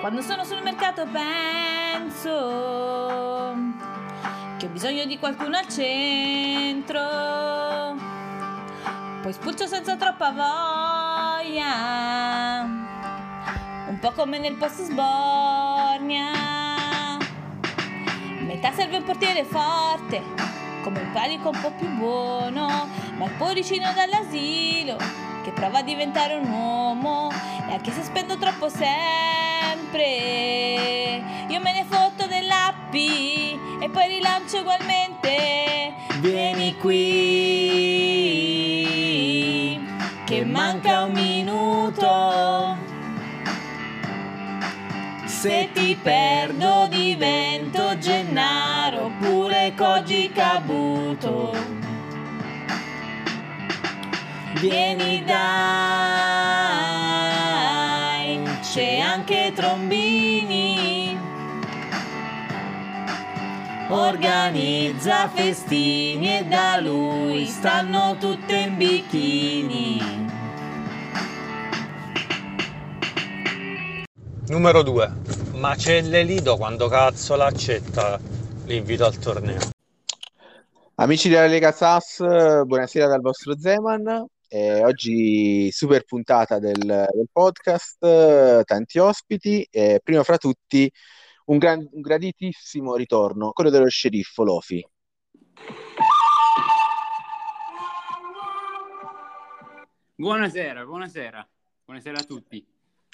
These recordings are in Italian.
Quando sono sul mercato penso che ho bisogno di qualcuno al centro. Poi spulcio senza troppa voglia, un po' come nel post sbornia. Metà serve un portiere forte, come il panico un po' più buono, ma il poricino dall'asilo che prova a diventare un uomo e anche se spendo troppo sempre io me ne fotto dell'appi e poi rilancio ugualmente. Vieni qui che manca un minuto. Se ti perdo divento Gennaro oppure Koji Kabuto. Vieni dai, c'è anche Trombini. Organizza festini e da lui stanno tutte in bikini. Numero 2. Ma c'è l'Elido quando cazzo l'accetta l'invito al torneo? Amici della Lega SAS, buonasera dal vostro Zeman. Eh, oggi super puntata del, del podcast, tanti ospiti, e prima fra tutti un, gran, un graditissimo ritorno, quello dello sceriffo Lofi. Buonasera, buonasera, buonasera a tutti.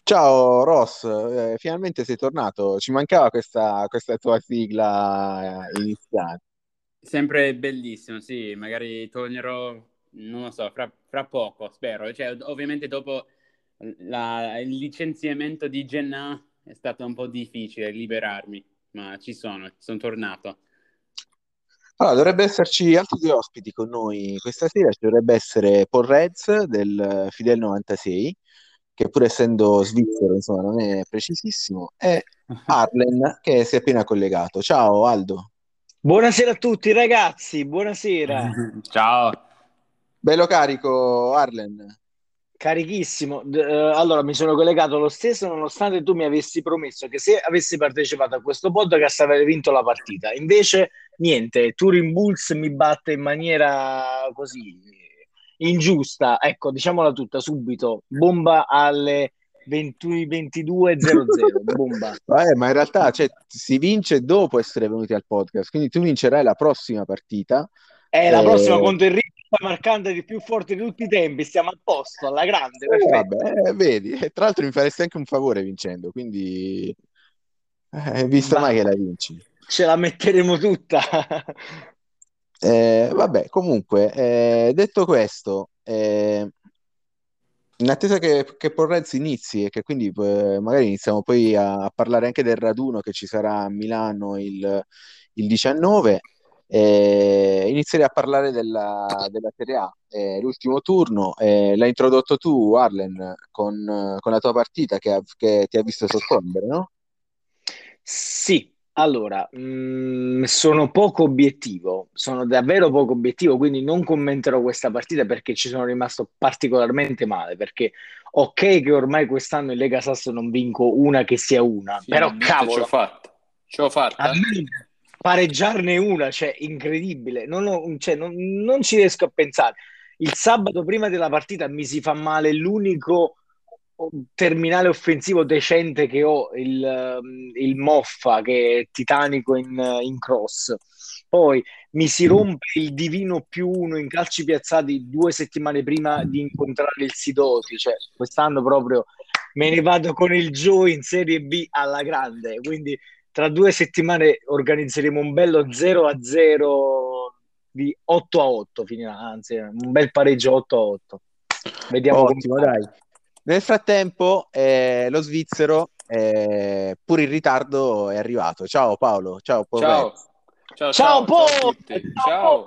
Ciao Ross, eh, finalmente sei tornato, ci mancava questa, questa tua sigla iniziale. Sempre bellissimo, sì, magari tornerò non lo so, fra, fra poco, spero. Cioè, ovviamente dopo la, il licenziamento di Jenna è stato un po' difficile liberarmi, ma ci sono, sono tornato. Allora, dovrebbe esserci altri due ospiti con noi questa sera, ci dovrebbe essere Paul Reds del Fidel 96, che pur essendo svizzero, insomma, non è precisissimo, e Arlen, che si è appena collegato. Ciao Aldo. Buonasera a tutti ragazzi, buonasera. Ciao. Bello carico, Arlen. Carichissimo. D- eh, allora, mi sono collegato lo stesso, nonostante tu mi avessi promesso che se avessi partecipato a questo podcast avrei vinto la partita. Invece, niente, Turing Bulls mi batte in maniera così ingiusta. Ecco, diciamola tutta subito. Bomba alle 22.00. Bomba. Eh, ma in realtà cioè, si vince dopo essere venuti al podcast, quindi tu vincerai la prossima partita. È eh, la prossima contro il marcante di più forte di tutti i tempi, stiamo a posto, alla grande. Eh, vabbè, eh, vedi, e tra l'altro mi faresti anche un favore vincendo, quindi eh, visto mai che la vinci. Ce la metteremo tutta. eh, vabbè, comunque, eh, detto questo, eh, in attesa che, che Porrez inizi e che quindi eh, magari iniziamo poi a, a, parlare anche del raduno che ci sarà a Milano il, il 19, eh, inizierei a parlare della, della Serie A. Eh, l'ultimo turno eh, l'hai introdotto tu, Arlen, con, con la tua partita che, ha, che, ti ha visto sorprendere, no? Sì, allora, mh, mm, sono poco obiettivo, sono davvero poco obiettivo, quindi non commenterò questa partita perché ci sono rimasto particolarmente male, perché ok che ormai quest'anno in Lega Sasso non vinco una che sia una, sì, però cavolo... Ce l'ho fatta, ce l'ho fatta. Almeno, pareggiarne una, cioè incredibile, non, ho, cioè, non, non, ci riesco a pensare. Il sabato prima della partita mi si fa male l'unico terminale offensivo decente che ho, il, il Moffa che è titanico in, in cross. Poi mi si rompe il divino più uno in calci piazzati due settimane prima di incontrare il Sidoti, cioè quest'anno proprio me ne vado con il Joe in Serie B alla grande, quindi tra due settimane organizzeremo un bello 0 a 0 di 8 a 8 finirà, anzi un bel pareggio 8 a 8 vediamo ottimo dai nel frattempo eh, lo svizzero eh, pur in ritardo è arrivato ciao Paolo ciao Paolo ciao ciao ciao, ciao, ciao, ciao.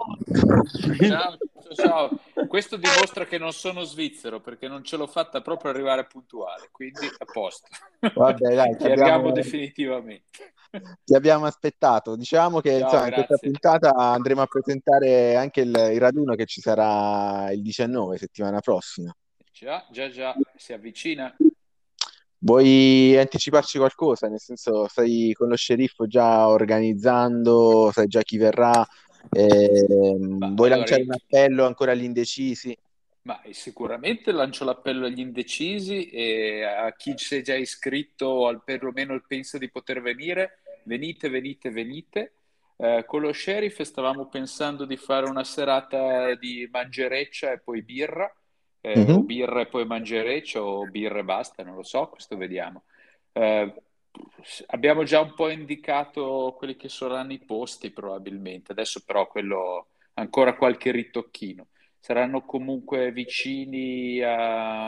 ciao. ciao. Questo dimostra che non sono svizzero perché non ce l'ho fatta proprio arrivare puntuale, quindi a posto. Vabbè, dai, ci abbiamo definitivamente. Ti abbiamo aspettato. Diciamo che Ciao, insomma, in questa puntata andremo a presentare anche il, il, raduno che ci sarà il 19, settimana prossima. Già, già, già, si avvicina. Vuoi anticiparci qualcosa? Nel senso, stai con lo sceriffo già organizzando, sai già chi verrà? Ehm, Ma vuoi allora, lanciare un appello ancora agli indecisi? Ma sicuramente lancio l'appello agli indecisi e a chi si è già iscritto o al perlomeno pensa di poter venire, venite, venite, venite. Eh, con lo sheriff stavamo pensando di fare una serata di mangereccia e poi birra, eh, o Mhm. birra e poi mangereccia o birra e basta, non lo so, questo vediamo. Eh, abbiamo già un po' indicato quelli che saranno i posti probabilmente, adesso però quello ancora qualche ritocchino saranno comunque vicini a-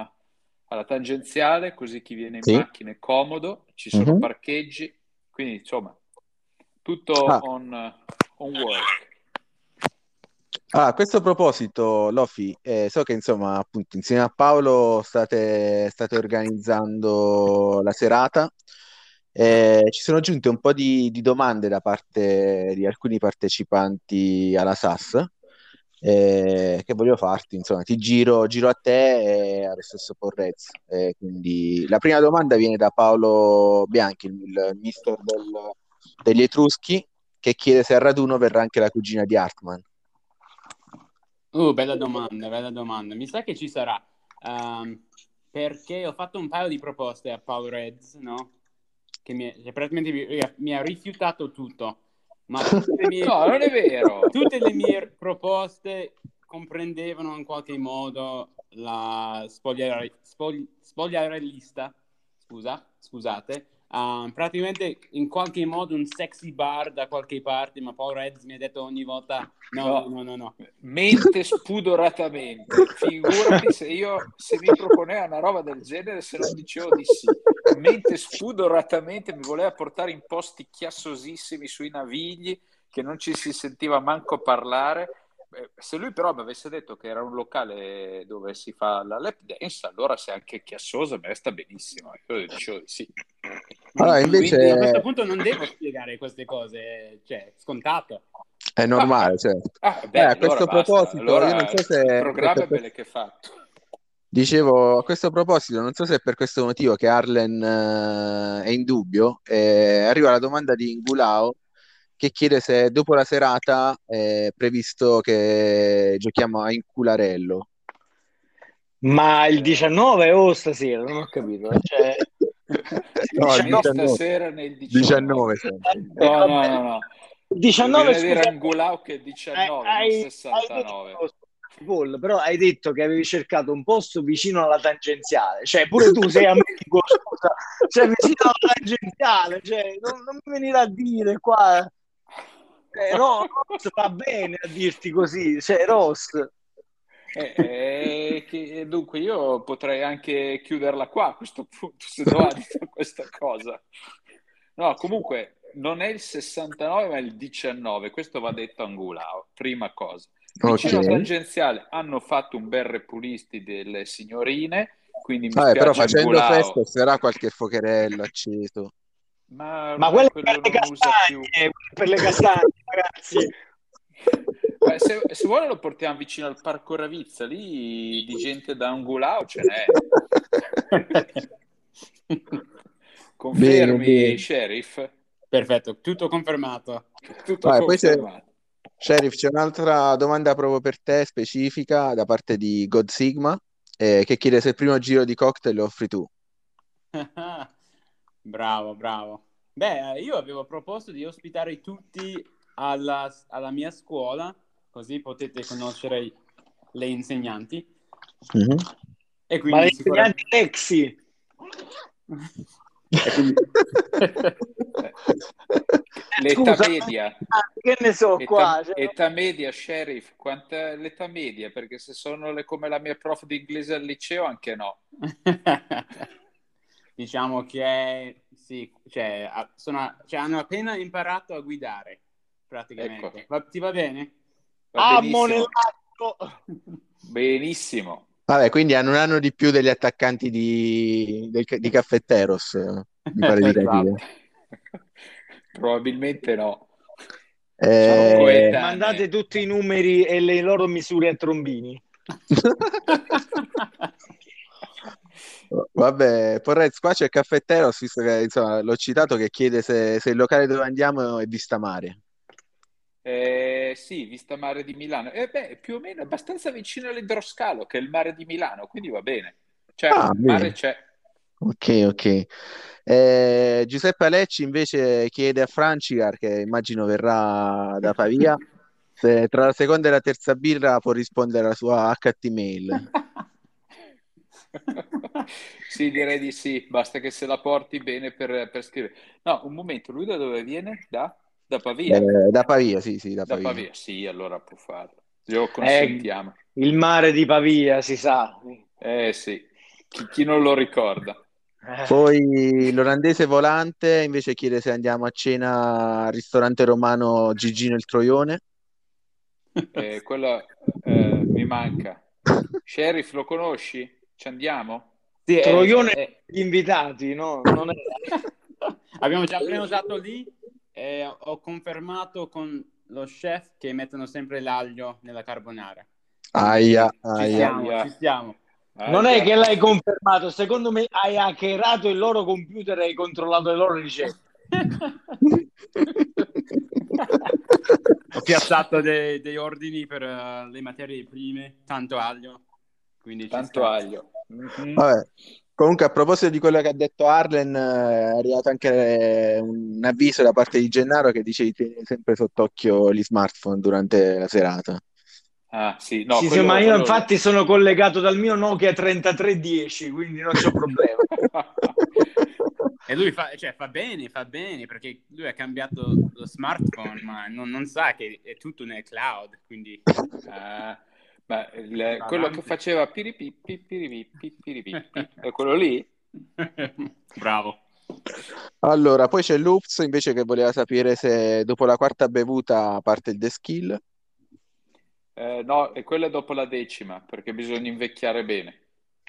alla tangenziale, così chi viene in Sì. macchina è comodo, ci sono Mhm. parcheggi, quindi insomma tutto Ah. on, on work. Ah, a questo proposito, Lofi, eh, so che insomma, appunto, insieme a Paolo state, state organizzando la serata. Eh, ci sono giunte un po' di, di domande da parte di alcuni partecipanti alla SAS eh, che voglio farti. Insomma, ti giro, giro a te e allo stesso Porrez. Eh, quindi la prima domanda viene da Paolo Bianchi, il, il mister del- degli Etruschi, che chiede se al raduno verrà anche la cugina di Hartman. Uh, bella domanda, bella domanda. Mi sa che ci sarà, ehm, perché ho fatto un paio di proposte a Paolo Reds, no? Che mi, che praticamente mi ha rifiutato tutto. Ma tutte le mie, No, non è vero. tutte le mie proposte comprendevano in qualche modo la spogliare, spogli- spogliarellista, scusa, scusate, Ah, praticamente in qualche modo un sexy bar da qualche parte, ma Paolo Reds mi ha detto ogni volta no, no, no, no, no. Mente spudoratamente. Figurati se io se mi proponeva una roba del genere se non dicevo di sì. Mente spudoratamente mi voleva portare in posti chiassosissimi sui navigli che non ci si sentiva manco parlare. Eh, Se lui però mi avesse detto che era un locale dove si fa la lap dance, allora se è anche chiassoso, me sta benissimo. Io dicevo di sì. Allora, Quindi invece- a questo punto non devo spiegare queste cose, cioè, scontato. È normale, certo. Ah, Eh, beh, a allora questo basta. proposito, Allora io non so se- il programma è che è fatto. Dicevo, a questo proposito, non so se è per questo motivo che Arlen eh, è in dubbio, eh, arriva la domanda di Ingulao che chiede se dopo la serata è previsto che giochiamo a Incularello. Ma il 19 o stasera? Non ho capito. Cioè, No, Io 19. stasera nel 19. 19 sempre. No, no, no, no. 19 Devi vedere scusa, Angulao che è 19, hai- non hai 69. detto, Paul, però hai detto che avevi cercato un posto vicino alla tangenziale, cioè pure tu sei amico, scusa, cioè vicino alla tangenziale, cioè non, non mi venire a dire qua, eh, no, Ross va bene a dirti così, cioè Ross, Eh, eh, che- dunque io potrei anche chiuderla qua a questo punto, se do adito a questa cosa. No, comunque non è il 69 ma il 19, questo va detto a Angulao, prima cosa. Vicino Ok. al tangenziale hanno fatto un bel repulisti delle signorine, quindi mi Vabbè, però facendo Angulao, festa sarà qualche focherello acceso. ma, ma ormai quelle per quello le non usa più. castagne, per le castagne, ragazzi, Beh, se, se vuole lo portiamo vicino al Parco Ravizza, lì di gente da Angulao ce n'è. Confermi, Bene, bene. sheriff? Perfetto, tutto confermato. Tutto Vai, c'è- confermato. Sheriff, c'è un'altra domanda proprio per te, specifica, da parte di God Sigma, eh, che chiede se il primo giro di cocktail lo offri tu. bravo, bravo. Beh, io avevo proposto di ospitare tutti alla, alla mia scuola, così potete conoscere le insegnanti. Mhm. E ma quindi le sicuramente... insegnanti sexy, quindi- L'età Scusa, media. ah, che ne so qua, Età, cioè, età media, sheriff, quant'è l'età media? Perché se sono le- come la mia prof di inglese al liceo, anche no. diciamo che sì, cioè, sono- cioè, hanno appena imparato a guidare, praticamente. Ecco. Va- ti va bene? Va benissimo. Vabbè, quindi hanno un anno di più degli attaccanti di, del- di Caffetteros, eh, mi pare di Esatto. capire. Probabilmente no. Eh. Mandate tutti i numeri e le loro misure a trombini. Vabbè, Porrez, qua c'è il caffetteros, visto che insomma, l'ho citato, che chiede se, se il locale dove andiamo è Vista Mare. Eh, sì, Vista Mare di Milano. Eh, beh, più o meno abbastanza vicino all'Idroscalo, che è il mare di Milano, quindi va bene. C'è, Ah, il mare bene. c'è. Ok, ok. Eh, Giuseppe Alecci invece chiede a Francicar, che immagino verrà da Pavia, se tra la seconda e la terza birra può rispondere alla sua HT-mail. Sì, direi di sì, basta che se la porti bene per, per scrivere. No, un momento, lui da dove viene? Da, da Pavia? Eh, da Pavia, sì, sì, da Da Pavia. Pavia, sì, allora può farlo. Glielo consentiamo. Il mare di Pavia, si sa. Eh sì, chi, chi non lo ricorda? Eh, Poi l'olandese volante invece chiede se andiamo a cena al ristorante romano Gigino il Troione. Eh, quello eh, mi manca. Sheriff, lo conosci? Ci andiamo? Sì, eh, Troione eh, gli invitati, no? Non è... abbiamo già prenotato lì e ho confermato con lo chef che mettono sempre l'aglio nella carbonara. Aia, Ci aia. siamo, Aia. ci siamo. Non Ah, è già. che l'hai confermato, secondo me hai hackerato il loro computer e hai controllato le loro ricette. Ho piazzato dei, dei ordini per eh, le materie prime, tanto aglio, quindi ci Tanto aglio. Mhm. Vabbè. Comunque, a proposito di quello che ha detto Arlen, eh, è arrivato anche eh, un avviso da parte di Gennaro che dice di tenere sempre sott'occhio gli smartphone durante la serata. Ah, sì, no, sì, sì, quello- ma io quello- infatti sono collegato dal mio Nokia 3310, quindi non c'è problema. E lui fa, cioè, fa bene, fa bene, perché lui ha cambiato lo smartphone, ma non, non sa che è tutto nel cloud, quindi... Ah, ma il- quello che faceva piripippi, piripippi, piripippi, è quello lì? Bravo. Allora, poi c'è Loops invece che voleva sapere se dopo la quarta bevuta parte il The Skill. Eh, no, e quello è dopo la decima, perché bisogna invecchiare bene.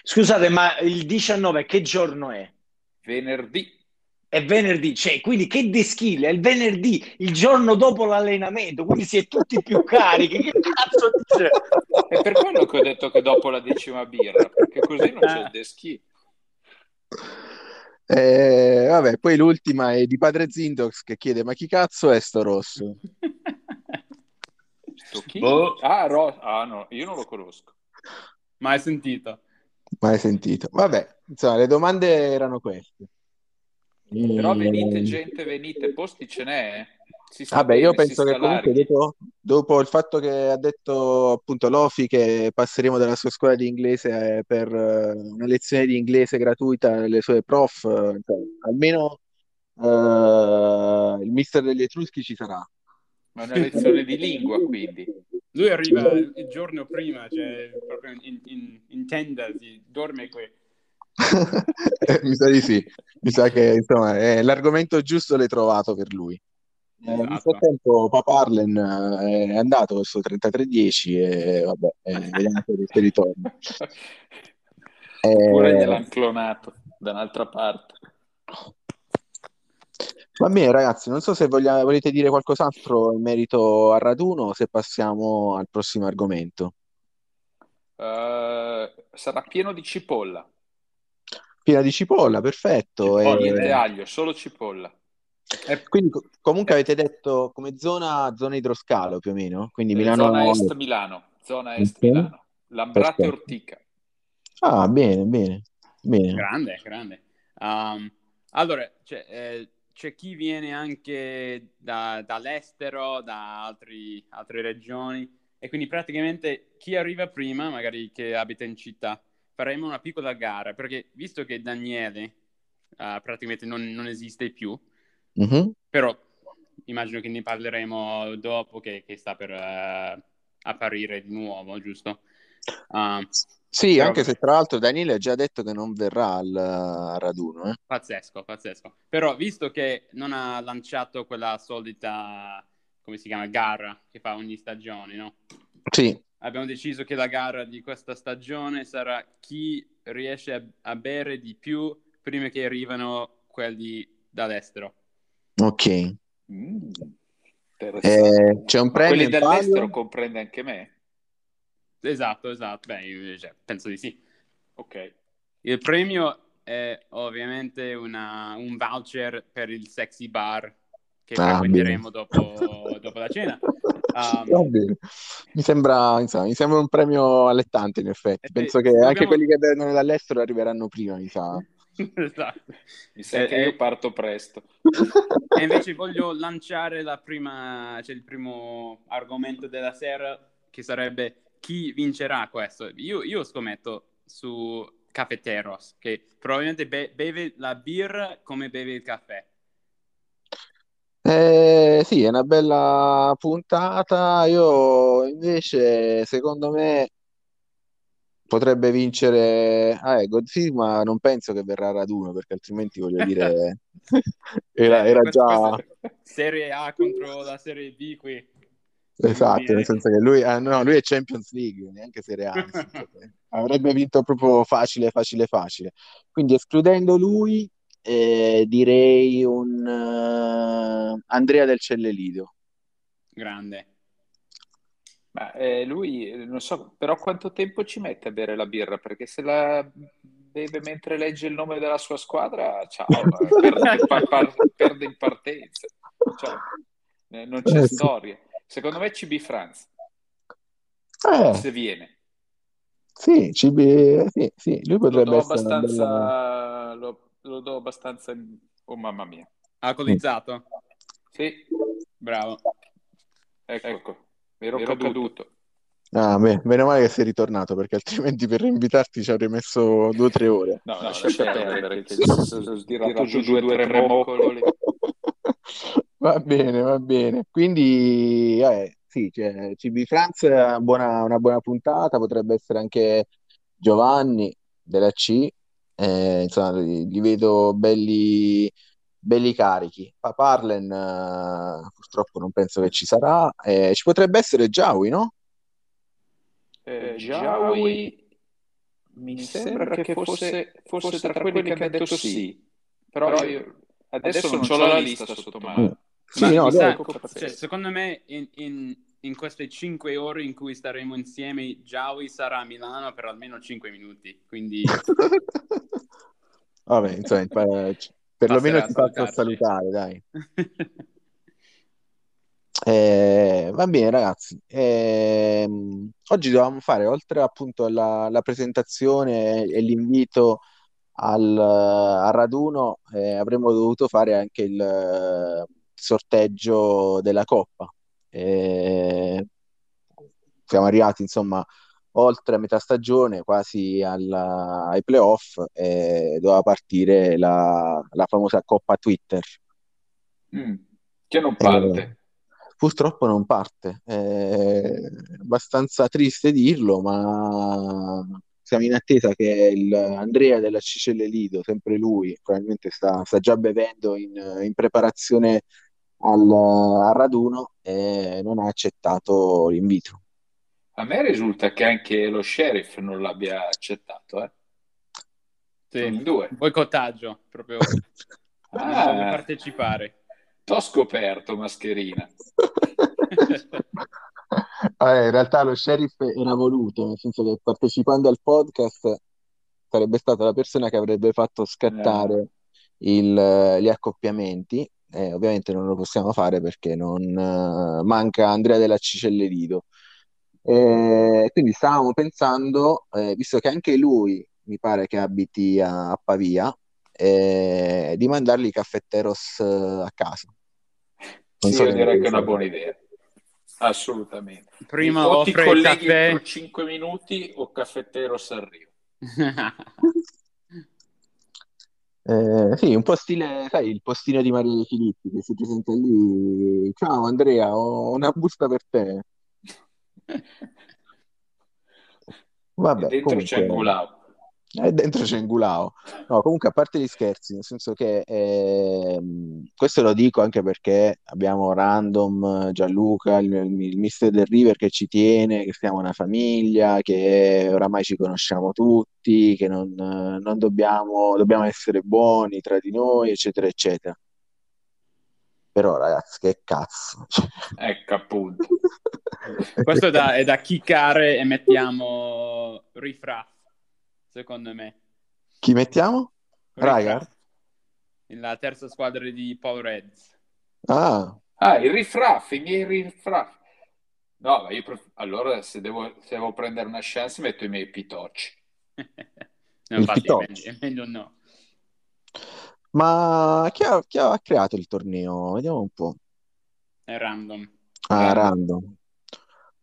Scusate, ma il 19 che giorno è? Venerdì. È venerdì, cioè, quindi che deskill, è il venerdì, il giorno dopo l'allenamento, quindi si è tutti più carichi, che cazzo dice? È per quello che ho detto che dopo la decima birra, perché così non c'è il deschi. Eh, vabbè, poi l'ultima è di Padre Zindox che chiede: Ma chi cazzo è sto rosso? Sto chi? Boh. Ah, Ro- ah, no, io non lo conosco. Mai sentito. Mai sentito. Vabbè, insomma, le domande erano queste. Però Mm. venite, gente, venite, posti ce n'è. eh. Si Vabbè, io penso che comunque dopo, dopo il fatto che ha detto appunto Lofi che passeremo dalla sua scuola di inglese eh, per eh, una lezione di inglese gratuita alle sue prof, cioè, almeno eh, il mister degli Etruschi ci sarà. Ma una lezione di lingua, quindi. Lui arriva il giorno prima, cioè proprio in, in, in tenda, si dorme qui. Mi sa di sì, mi sa che insomma è l'argomento giusto l'hai trovato per lui. Eh, nel Esatto. frattempo Papa Arlen eh, è andato verso 33-10 e vabbè, eh, vediamo se ritorna. Oppure Eh, gliel'hanno clonato da un'altra parte. Va bene, ragazzi, non so se voglia- volete dire qualcos'altro in merito al raduno o se passiamo al prossimo argomento. Eh, sarà pieno di cipolla. Piena di cipolla, perfetto. Cipolla, e- aglio, solo cipolla. Quindi co- comunque avete detto come zona, zona idroscalo più o meno? Quindi Eh, Milano... Zona est Milano. Zona est Ok. Milano. Lambrate Perfetto. Ortica. Ah, bene, bene, bene. Grande, grande. Um, allora, c'è, eh, c'è chi viene anche da- dall'estero, da altri- altre regioni, e quindi praticamente chi arriva prima, magari che abita in città, faremo una piccola gara, perché visto che Daniele eh, praticamente non, non esiste più, Mhm. però immagino che ne parleremo dopo che, che sta per eh, apparire di nuovo, giusto? Um, Sì, Però anche se tra l'altro Daniele ha già detto che non verrà al, al raduno, eh. Pazzesco, pazzesco. Però visto che non ha lanciato quella solita, come si chiama, gara che fa ogni stagione, no? Sì, Abbiamo deciso che la gara di questa stagione sarà chi riesce a, a bere di più prima che arrivano quelli dall'estero. ok. Mm. Eh, c'è un premio quelli dall'estero palio? comprende anche me? Esatto, esatto. Beh, io, cioè, penso di sì. Ok. Il premio e ovviamente una- un voucher per il sexy bar che Ah, frequenteremo dopo, dopo la cena. Um. Mi sembra, insomma, mi sembra un premio allettante, in effetti. Eh, Penso che dobbiamo- anche quelli che vengono dall'estero arriveranno prima, mi sa. esatto. Mi sa Eh, che eh. io parto presto. E invece voglio lanciare la prima, cioè il primo argomento della sera, che sarebbe chi vincerà questo. Io, io scommetto su Cafeteros, che probabilmente be- beve la birra come beve il caffè. Eh, sì, è una bella puntata. Io invece, secondo me, potrebbe vincere. Ah, eh, Godzilla, ma non penso che verrà raduno, perché altrimenti voglio dire, era, era già Serie A contro la Serie B qui. esatto. Nel senso che lui, ah, no, lui è Champions League, neanche Serie A. avrebbe vinto proprio facile, facile, facile. Quindi, escludendo lui, eh, direi un eh, Andrea del Cellelido. Grande. Ma eh, lui, non so, però quanto tempo ci mette a bere la birra? Perché se la beve mentre legge il nome della sua squadra, ciao, perde, pa- par- perde in partenza. Cioè, eh, non c'è Eh, sì. storia. Secondo me CB France, Eh, se viene. Sì, CB, sì, sì, lui potrebbe essere bella... abbastanza, lo, lo do abbastanza, oh mamma mia. Alcolizzato? Sì, Bravo. ecco, mi ero caduto. Ah, beh, meno male che sei ritornato, perché altrimenti per invitarti ci avrei messo due o tre ore. No, lascia perdere, che ho tirato giù due o tre moccoli. Va bene, va bene. Quindi, eh, sì, cioè, CB France è una buona, una buona puntata, potrebbe essere anche Giovanni della C, eh, insomma, li, li vedo belli, belli carichi. Pa- Parlen, eh, purtroppo non penso che ci sarà. Eh, ci potrebbe essere Giaui, no? Eh, Giaui mi sembra che fosse, fosse tra quelli che hanno detto sì, però io adesso non ho la lista sotto mano. Sì, Ma no, mi dai. sa- cioè, secondo me in, in- in queste cinque ore in cui staremo insieme, Giaui sarà a Milano per almeno cinque minuti. Quindi Vabbè, insomma, perlomeno ti faccio salutare, dai. Eh, va bene, ragazzi. Ehm, oggi dovevamo fare, oltre appunto alla, alla presentazione e l'invito al, al raduno, eh, avremmo dovuto fare anche il eh, sorteggio della Coppa. Eh, siamo arrivati, insomma, oltre a metà stagione, quasi alla- ai playoff, e doveva partire la, la famosa Coppa Twitter. Mm, Che non parte. Purtroppo non parte, è abbastanza triste dirlo, ma siamo in attesa che il Andrea della Cicelle Lido, sempre lui, probabilmente sta, sta già bevendo in, in preparazione al, al raduno e non ha accettato l'invito. A me risulta che anche lo sheriff non l'abbia accettato, eh. Sì, due. boicottaggio, proprio non Ah. voglio partecipare. T'ho scoperto, mascherina. Eh, in realtà lo sheriff era voluto, nel senso che partecipando al podcast sarebbe stata la persona che avrebbe fatto scattare il- gli accoppiamenti. Eh, ovviamente non lo possiamo fare perché non, eh, manca Andrea della Cicellerido. Eh, quindi stavamo pensando, eh, visto che anche lui mi pare che abiti a, a Pavia, eh, di mandargli i caffetteros eh, a casa. Non Sì, so io direi che è una buona idea. Assolutamente. Prima o ti colleghi caffè. entro 5 minuti o caffettero s'arriva. Eh, sì, un po' stile, sai, il postino di Maria De Filippi che si presenta lì. Ciao Andrea, ho una busta per te. Vabbè, e dentro c'è comunque, Gulau. E dentro c'è Ngulao. No, comunque, a parte gli scherzi, nel senso che ehm, questo lo dico anche perché abbiamo Random, Gianluca, il, il mister del River che ci tiene, che siamo una famiglia, che oramai ci conosciamo tutti, che non, eh, non dobbiamo, dobbiamo essere buoni tra di noi, eccetera, eccetera. Però, ragazzi, che cazzo. Ecco appunto. Questo è da, è da chiccare e mettiamo rifraff, secondo me. Chi mettiamo? Raga? La terza squadra di Paul Reds. Ah, Ah, il rifraff, i miei rifraff. No, ma io pref- allora se devo, se devo prendere una chance metto i miei pitocci. No, Il infatti è Pitocci. meglio, è meglio no. ma chi ha, chi ha creato il torneo? Vediamo un po'. È random. Ah, Random. random.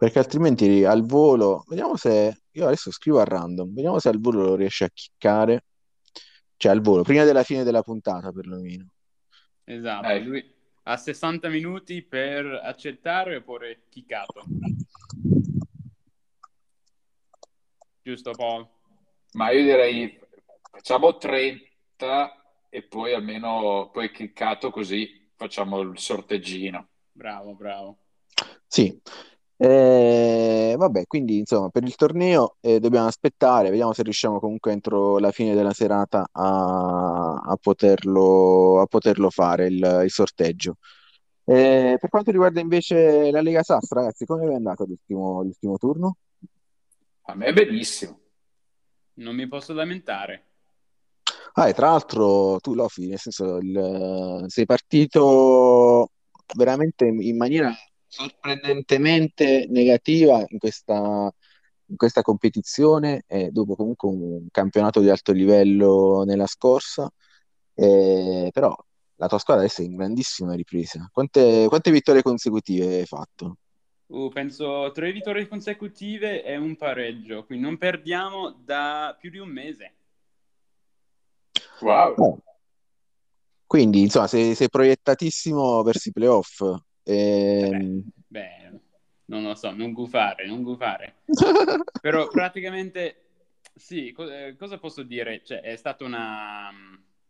Perché altrimenti al volo, vediamo se io adesso scrivo a random, vediamo se al volo lo riesce a chiccare. Cioè al volo, prima della fine della puntata perlomeno. Esatto, Eh. lui ha 60 minuti per accettare oppure chiccato. Giusto Paul? Ma io direi facciamo 30 e poi almeno poi cliccato così facciamo il sorteggino. Bravo, bravo. Sì. Eh, vabbè, quindi insomma per il torneo eh, dobbiamo aspettare, vediamo se riusciamo comunque entro la fine della serata a, a poterlo, a poterlo fare il, il sorteggio. Eh, per quanto riguarda invece la Lega Sass, ragazzi, come vi è andato l'ultimo l'ultimo turno? A me è benissimo. Non mi posso lamentare. Ah, e tra l'altro tu, Lofi, nel senso, il- sei partito veramente in maniera sorprendentemente negativa in questa, in questa competizione, e dopo comunque un campionato di alto livello nella scorsa, eh, però la tua squadra adesso è in grandissima ripresa. Quante, quante vittorie consecutive hai fatto? Uh, penso tre vittorie consecutive e un pareggio, quindi non perdiamo da più di un mese. Wow. Eh. Quindi, insomma, sei, sei proiettatissimo verso i playoff. Ehm, Beh, non lo so, non gufare, non gufare. Però praticamente sì, co- eh, cosa posso dire? Cioè, è stata una,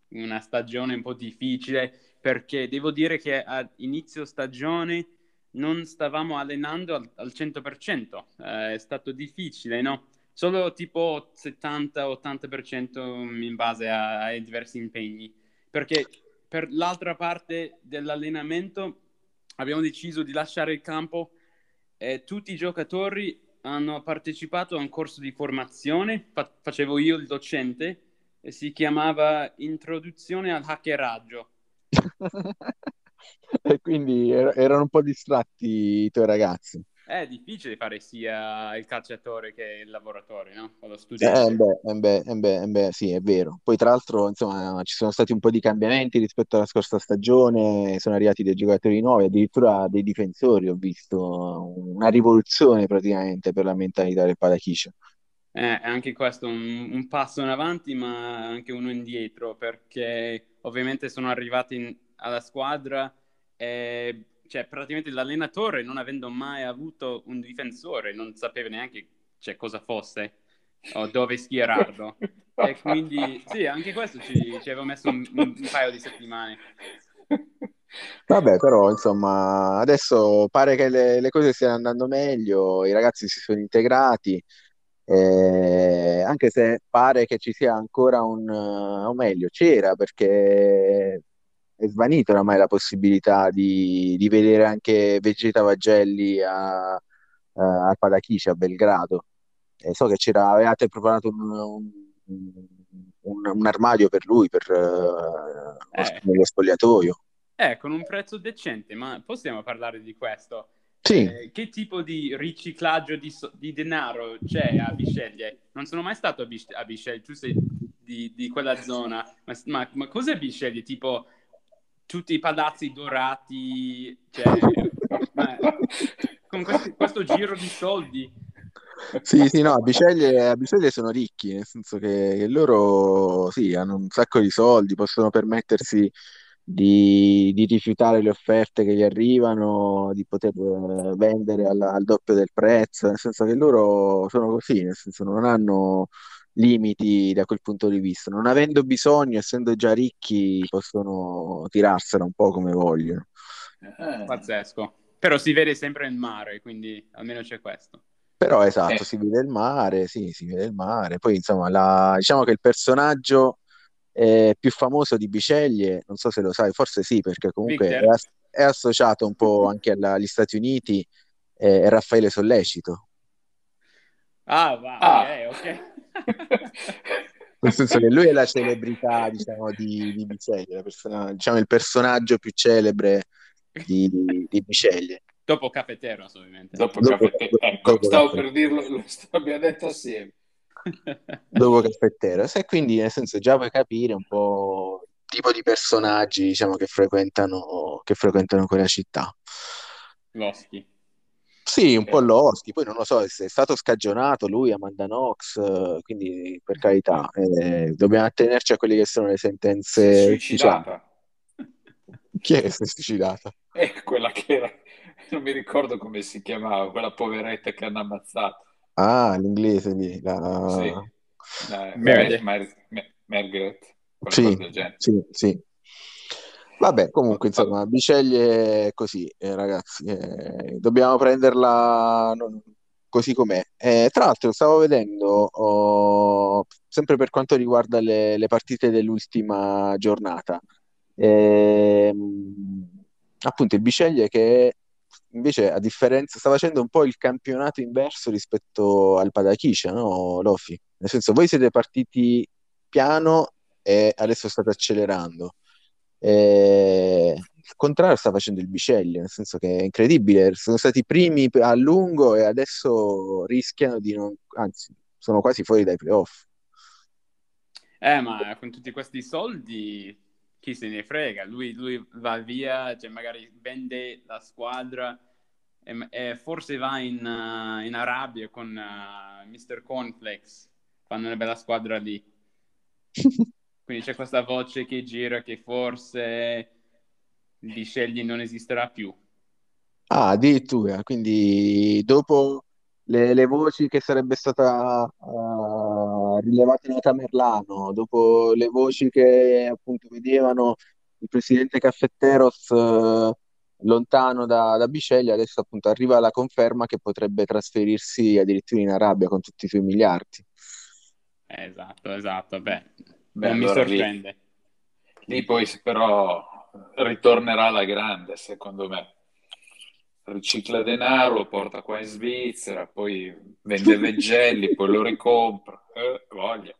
una stagione un po' difficile perché devo dire che a inizio stagione non stavamo allenando al, al 100%, eh, è stato difficile, no? Solo tipo 70-80% in base a- ai diversi impegni, perché per l'altra parte dell'allenamento abbiamo deciso di lasciare il campo e tutti i giocatori hanno partecipato a un corso di formazione, fa- facevo io il docente, e si chiamava Introduzione al hackeraggio. E quindi er- erano un po' distratti i tuoi ragazzi. È difficile fare sia il calciatore che il lavoratore, no? O lo Eh, studente. beh, eh, beh, eh, beh, eh, beh, sì, è vero. Poi, tra l'altro, insomma, ci sono stati un po' di cambiamenti rispetto alla scorsa stagione, sono arrivati dei giocatori nuovi, addirittura dei difensori. Ho visto una rivoluzione praticamente per la mentalità del Padachiscia. Eh, anche questo un, un passo in avanti, ma anche uno indietro, perché ovviamente sono arrivati in- alla squadra e cioè, praticamente l'allenatore, non avendo mai avuto un difensore, non sapeva neanche cioè, cosa fosse o dove schierarlo. E quindi sì, anche questo ci, ci avevo messo un, un- un paio di settimane. Vabbè, però, insomma, adesso pare che le, le cose stiano andando meglio, i ragazzi si sono integrati, eh, anche se pare che ci sia ancora un, o meglio, c'era perché è svanita oramai la possibilità di, di vedere anche Vegeta Vagelli a, a, al Padachiscia a Belgrado. E so che c'era, avevate preparato un, un- un- armadio per lui, per, eh, Eh. nello spogliatoio. Eh, con un prezzo decente, ma possiamo parlare di questo? Sì. Eh, che tipo di riciclaggio di, so- di denaro c'è a Bisceglie? Non sono mai stato a, Bis- a Bisceglie, tu sei di, di quella zona, ma, ma, ma cos'è Bisceglie? Tipo tutti i palazzi dorati, cioè, con questi- questo giro di soldi? Sì, sì, no, a Biceglie, a Biceglie sono ricchi, nel senso che, che loro sì, hanno un sacco di soldi, possono permettersi di, di rifiutare le offerte che gli arrivano, di poter eh, vendere al, al doppio del prezzo, nel senso che loro sono così, nel senso non hanno limiti da quel punto di vista, non avendo bisogno, essendo già ricchi, possono tirarsela un po' come vogliono. Eh. Pazzesco. Però si vede sempre il mare, quindi almeno c'è questo. Però esatto, Eh. si vede il mare, sì, si vede il mare. Poi insomma, la- diciamo che il personaggio eh, più famoso di Biceglie, non so se lo sai, forse sì, perché comunque è, as- è associato un po' anche alla- agli Stati Uniti, eh, è Raffaele Sollecito. Ah, va, Ah. ok, ok. Nel senso che lui è la celebrità, diciamo, di, di Biceglie, la persona- diciamo, il personaggio più celebre di, di Biceglie. Dopo Cafeteros, ovviamente. Dopo Dopo- caffè- ecco, dopo stavo caffè. per dirlo, lo abbiamo detto assieme. dopo Caffetteros e quindi nel senso già puoi capire un po' il tipo di personaggi diciamo che frequentano, che frequentano quella città. Loschi. Sì, un po' Eh. loschi, poi non lo so, se è stato scagionato lui, Amanda Knox, eh, quindi per carità, eh, dobbiamo attenerci a quelle che sono le sentenze ufficiali. suicidata. Chi è che si è suicidata? È quella che era, non mi ricordo come si chiamava, quella poveretta che hanno ammazzato. Ah, l'inglese lì, la... Sì. Eh. Mar- Mar- Margaret, qualcosa Sì, sì, sì. Vabbè, comunque, insomma, Biceglie è così, eh, ragazzi, eh, dobbiamo prenderla non- così com'è. Eh, tra l'altro, stavo vedendo, oh, sempre per quanto riguarda le, le partite dell'ultima giornata, ehm, appunto il Biceglie che invece, a differenza, sta facendo un po' il campionato inverso rispetto al Padachiscia, no, Lofi? Nel senso, voi siete partiti piano e adesso state accelerando. Eh, il contrario sta facendo il Biceglie, nel senso che è incredibile, sono stati i primi a lungo e adesso rischiano di non, anzi, sono quasi fuori dai playoff. Eh, ma con tutti questi soldi, chi se ne frega? Lui, lui va via, cioè magari vende la squadra e, e forse va in, uh, in Arabia con uh, Mr. Cornflakes, fanno una bella squadra lì. Quindi c'è questa voce che gira che forse il Bisceglie non esisterà più. Ah, addirittura, quindi dopo le, le voci che sarebbe stata uh, rilevata in Tamerlano, dopo le voci che appunto vedevano il presidente Caffetteros uh, lontano da, da Biceglie, adesso appunto arriva la conferma che potrebbe trasferirsi addirittura in Arabia con tutti i suoi miliardi. Esatto, esatto, beh, Beh, non mi allora sorprende. Lì, lì poi però ritornerà alla grande, secondo me. Ricicla denaro, lo porta qua in Svizzera, poi vende Veggelli, poi lo ricompra. Eh, voglia.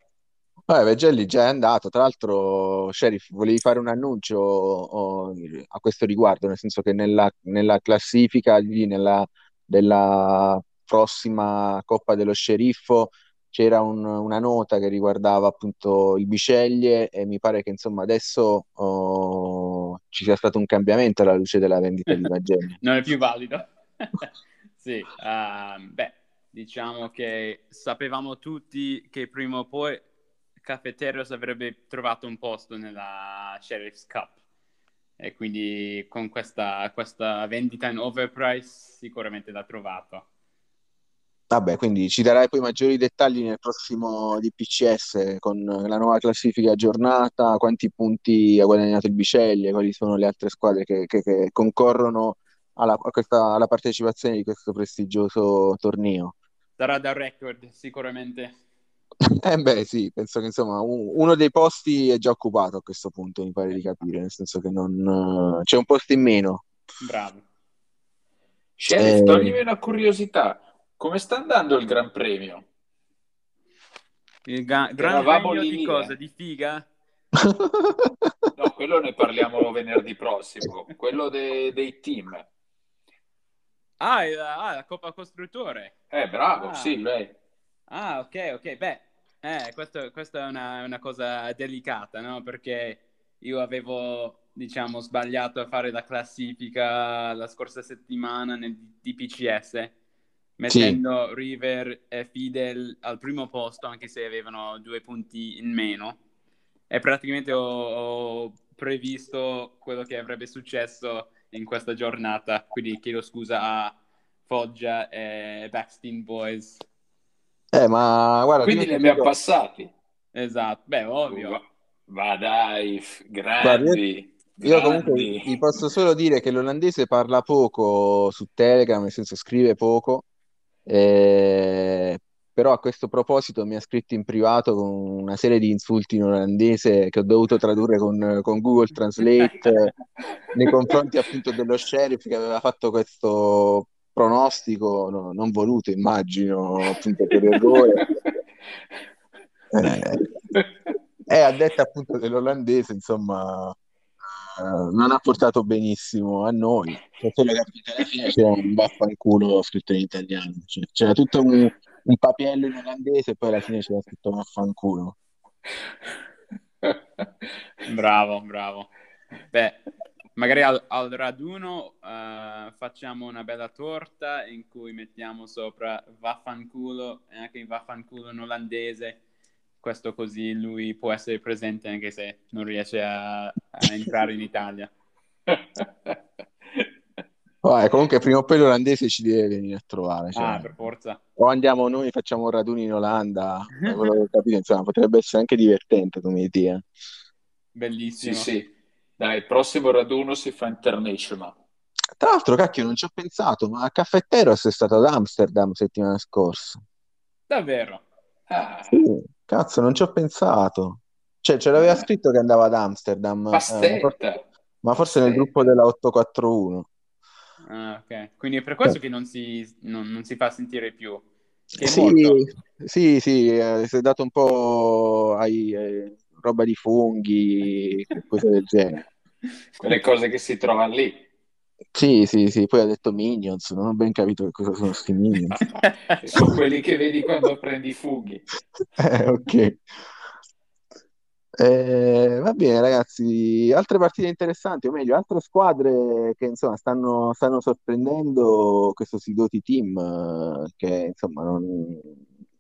Vabbè, Vegelli già è andato, tra l'altro, Sheriff, volevi fare un annuncio oh, a questo riguardo, nel senso che nella, nella classifica lì, nella, della prossima Coppa dello Sceriffo c'era un- una nota che riguardava appunto il Biceglie e mi pare che insomma adesso oh, ci sia stato un cambiamento alla luce della vendita di Vagelli. non è più valido. sì, ehm, beh, diciamo che sapevamo tutti che prima o poi Cafeterios avrebbe trovato un posto nella Sheriff's Cup e quindi con questa, questa vendita in overprice sicuramente l'ha trovato. Vabbè, quindi ci darai poi maggiori dettagli nel prossimo DPCS con la nuova classifica aggiornata, quanti punti ha guadagnato il Biceglie, quali sono le altre squadre che, che- che concorrono alla, a questa- alla partecipazione di questo prestigioso torneo. Sarà da record sicuramente. Eh beh, sì, penso che insomma uno dei posti è già occupato a questo punto, mi pare di capire, nel senso che non, c'è un posto in meno. Bravo. Sheriff, Eh. toglimi una curiosità. Come sta andando il Gran Premio? Il ga- gran Eravamo premio di cosa? eh. Di figa? No, quello ne parliamo venerdì prossimo. Quello de- dei team. Ah, è la, ah, la Coppa Costruttore. Eh, bravo, Ah. sì, lei. Ah, ok, ok. Beh, eh, questo- questa è una, una cosa delicata, no? Perché io avevo, diciamo, sbagliato a fare la classifica la scorsa settimana nel DPCS, mettendo River e Fidel al primo posto, anche se avevano due punti in meno. E praticamente ho, ho previsto quello che avrebbe successo in questa giornata. Quindi chiedo scusa a Foggia e Backstein Boys. Eh, ma guarda, Quindi li abbiamo dico- passati. Esatto, beh, ovvio. Va, va dai, grandi. Io comunque vi posso solo dire che l'olandese parla poco su Telegram, nel senso scrive poco, eh, però a questo proposito mi ha scritto in privato con una serie di insulti in olandese che ho dovuto tradurre con, con Google Translate eh, nei confronti appunto dello sheriff che aveva fatto questo pronostico no, non voluto, immagino, appunto per errore. Eh, e a detta appunto dell'olandese, insomma, eh, non ha portato benissimo a noi. Cioè, solo che alla fine c'era un vaffanculo scritto in italiano. Cioè, c'era tutto un, un papiello in olandese e poi alla fine c'era scritto vaffanculo. Bravo, bravo. Beh, magari al, al raduno eh, facciamo una bella torta in cui mettiamo sopra vaffanculo e anche il vaffanculo in olandese. Questo così lui può essere presente anche se non riesce a, a entrare in Italia. Vabbè, comunque prima o poi l'olandese ci deve venire a trovare. Cioè. Ah, per forza. O andiamo noi, facciamo raduni in Olanda, capito, insomma, potrebbe essere anche divertente come idea. Bellissimo. Sì, sì. Dai, il prossimo raduno si fa international. Tra l'altro, cacchio, non ci ho pensato, ma Caffetteros è stato ad Amsterdam settimana scorsa. Davvero? Ah, Sì, cazzo, non ci ho pensato. Cioè, ce l'aveva scritto che andava ad Amsterdam, eh, ma for- pastetta. ma forse nel gruppo della 841. Ah, ok. Quindi è per questo che non si, non, non si fa sentire più. Sì, sì, sì, eh, si è dato un po' ai, eh, roba di funghi, cose del genere. Quelle cose che si trovano lì. Sì, sì, sì, poi ha detto Minions, non ho ben capito che cosa sono questi Minions. Sono quelli che vedi quando prendi i funghi. Eh, ok. Eh, va bene, ragazzi, altre partite interessanti, o meglio, altre squadre che insomma stanno, stanno sorprendendo questo Sidoti Team, eh, che insomma non-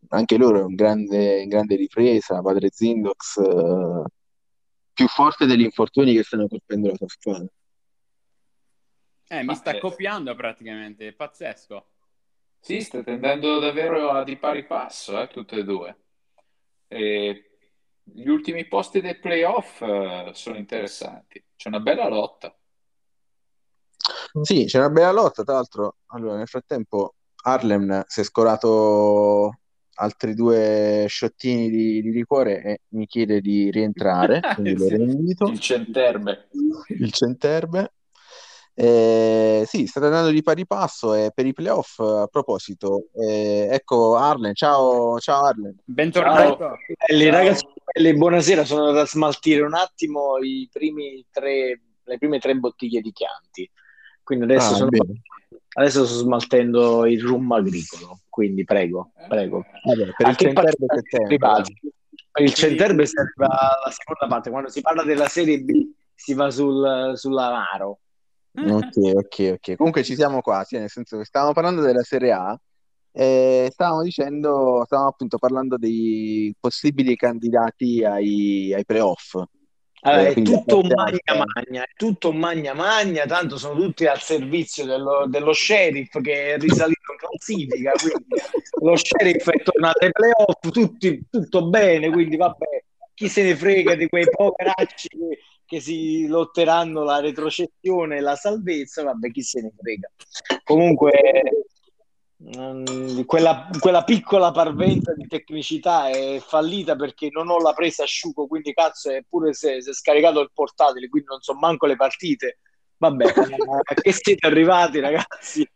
anche loro è un grande, in grande ripresa, Padre Zindox, eh, più forte degli infortuni che stanno colpendo la sua squadra. Eh, mi Ma, sta copiando praticamente, è pazzesco. Sì, state andando davvero a di pari passo, eh, tutte e due. E gli ultimi posti dei playoff eh, sono interessanti. C'è una bella lotta. Sì, c'è una bella lotta, tra l'altro, allora, nel frattempo Harlem si è scorato altri due sciottini di, di liquore e mi chiede di rientrare, Sì. Il centerbe. il Centerbe. Eh, sì, state andando di pari passo e per i playoff, a proposito, eh, ecco Arlen, ciao, ciao Arlen. Bentornato. Belli, Ciao. ragazzi, belli, buonasera. Sono andato a smaltire un attimo i primi tre, le prime tre bottiglie di Chianti. Quindi adesso, Ah, sono, adesso sto smaltendo il rum agricolo. Quindi prego, prego. Vabbè, per il Centerbe. Per il Centerbe arriva alla seconda parte. Quando si parla della Serie B si va sul, sull'Amaro. Ok, ok, ok. Comunque ci siamo quasi, nel senso che stavamo parlando della Serie A e stavamo dicendo, stavamo appunto parlando dei possibili candidati ai, ai playoff. Allora, Eh, è tutto parte magna magna, è tutto magna magna, tanto sono tutti al servizio dello, dello sheriff che è risalito in classifica, quindi lo sheriff è tornato ai playoff, tutti, tutto bene, quindi vabbè, chi se ne frega di quei poveracci che, che si lotteranno la retrocessione e la salvezza, vabbè, chi se ne frega. Comunque, mm, quella, quella piccola parvenza di tecnicità è fallita perché non ho la presa asciugo, quindi cazzo, eppure se si è scaricato il portatile, quindi non so manco le partite. Vabbè, a che siete arrivati, ragazzi?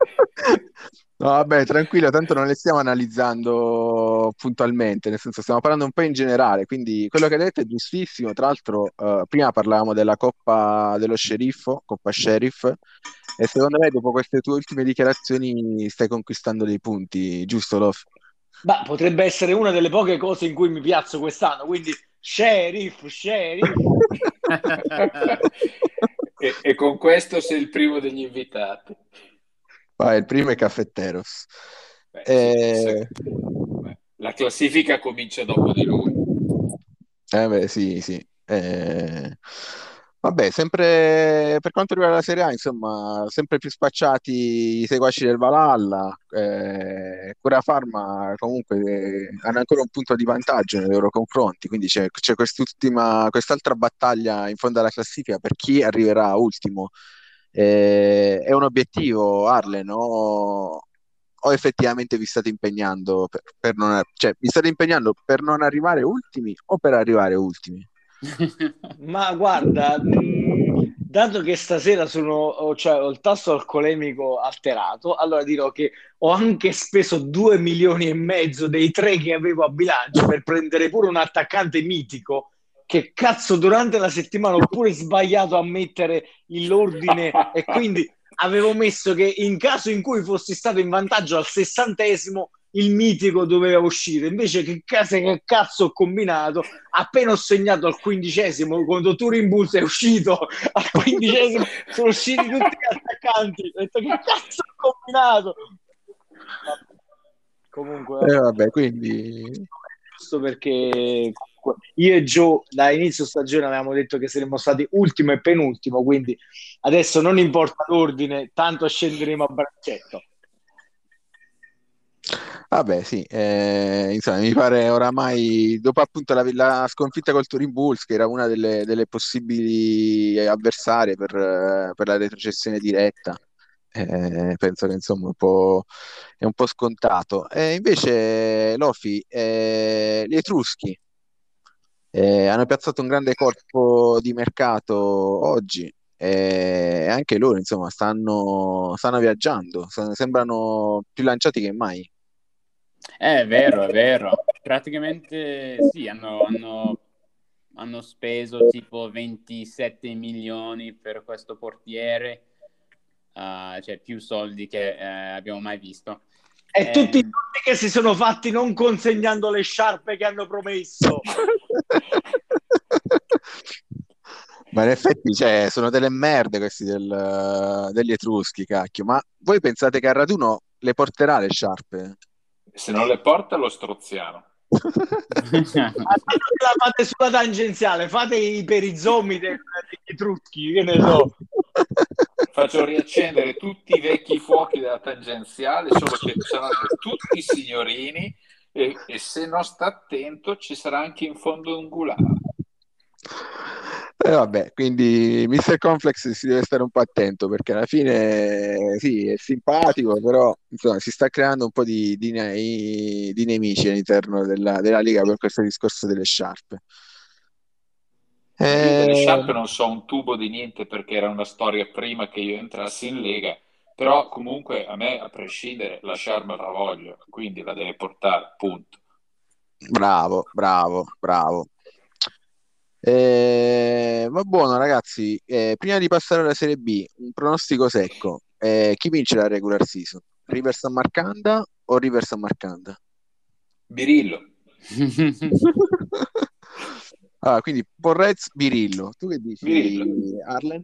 No, vabbè, tranquillo, tanto non le stiamo analizzando puntualmente, nel senso stiamo parlando un po' in generale, quindi quello che hai detto è giustissimo. Tra l'altro, eh, prima parlavamo della Coppa dello Sceriffo, Coppa Sheriff, e secondo me dopo queste tue ultime dichiarazioni stai conquistando dei punti, giusto, Lof? Ma potrebbe essere una delle poche cose in cui mi piazzo quest'anno, quindi sheriff, sheriff. E, e con questo sei il primo degli invitati. Vai, il primo è Caffetteros. Beh, Eh, la classifica comincia dopo di lui. Eh beh, sì, sì. Eh, Vabbè, sempre per quanto riguarda la Serie A, insomma, sempre più spacciati i seguaci del Valhalla. Eh, Cura Pharma comunque eh, hanno ancora un punto di vantaggio nei loro confronti, quindi c'è c'è quest'ultima, quest'altra battaglia in fondo alla classifica per chi arriverà ultimo. Eh, è un obiettivo, Arlen, o, o effettivamente vi state impegnando per, per non, cioè, vi state impegnando per non arrivare ultimi o per arrivare ultimi? Ma guarda, mh, dato che stasera sono, cioè, ho il tasso alcolemico alterato, allora dirò che ho anche speso 2 milioni e mezzo dei tre che avevo a bilancio per prendere pure un attaccante mitico. Che cazzo durante la settimana ho pure sbagliato a mettere l'ordine e quindi avevo messo che in caso in cui fossi stato in vantaggio al sessantesimo il mitico doveva uscire invece che, che cazzo ho combinato appena ho segnato al quindicesimo quando Turin Bulls è uscito al quindicesimo sono usciti tutti gli attaccanti ho detto che cazzo ho combinato comunque eh, vabbè quindi giusto perché io e Joe da inizio stagione avevamo detto che saremmo stati ultimo e penultimo, quindi adesso non importa l'ordine, tanto scenderemo a braccetto. Vabbè, sì, eh, insomma, mi pare oramai, dopo appunto la, la sconfitta col Turin Bulls, che era una delle, delle possibili avversarie per, per, la retrocessione diretta, eh, penso che insomma un po', è un po' scontato. E invece, Lofi, eh, gli Etruschi, eh, hanno piazzato un grande corpo di mercato oggi e anche loro, insomma, stanno, stanno viaggiando, sembrano più lanciati che mai. È vero, è vero. Praticamente sì, hanno, hanno, hanno speso tipo 27 milioni per questo portiere, uh, cioè più soldi che eh, abbiamo mai visto. E eh... tutti i soldi che si sono fatti non consegnando le sciarpe che hanno promesso. Ma in effetti cioè, sono delle merde questi del, degli Etruschi, cacchio. Ma voi pensate che a raduno le porterà le sciarpe? Se non le porta lo stroziano. la fate sulla tangenziale, fate i perizomi degli Etruschi, che ne so. Faccio riaccendere tutti i vecchi fuochi della tangenziale, solo che saranno tutti signorini e, e se non sta attento ci sarà anche in fondo un gulano. Eh, vabbè, quindi Mr. Complex si deve stare un po' attento perché alla fine sì, è simpatico, però insomma, si sta creando un po' di, di, ne- di nemici all'interno della, della, Liga per questo discorso delle sciarpe. Eh... Le sciarpe non so un tubo di niente perché era una storia prima che io entrassi in Lega, però comunque a me, a prescindere, la sciarpa la voglio, quindi la deve portare, punto. Bravo, bravo, bravo. Eh, va buono, ragazzi. Eh, prima di passare alla Serie B, un pronostico secco. Eh, chi vince la regular season? River San Marcanda o River San Marcanda? Birillo. ah, quindi Porrez, Birillo. Tu che dici, Birillo. Arlen?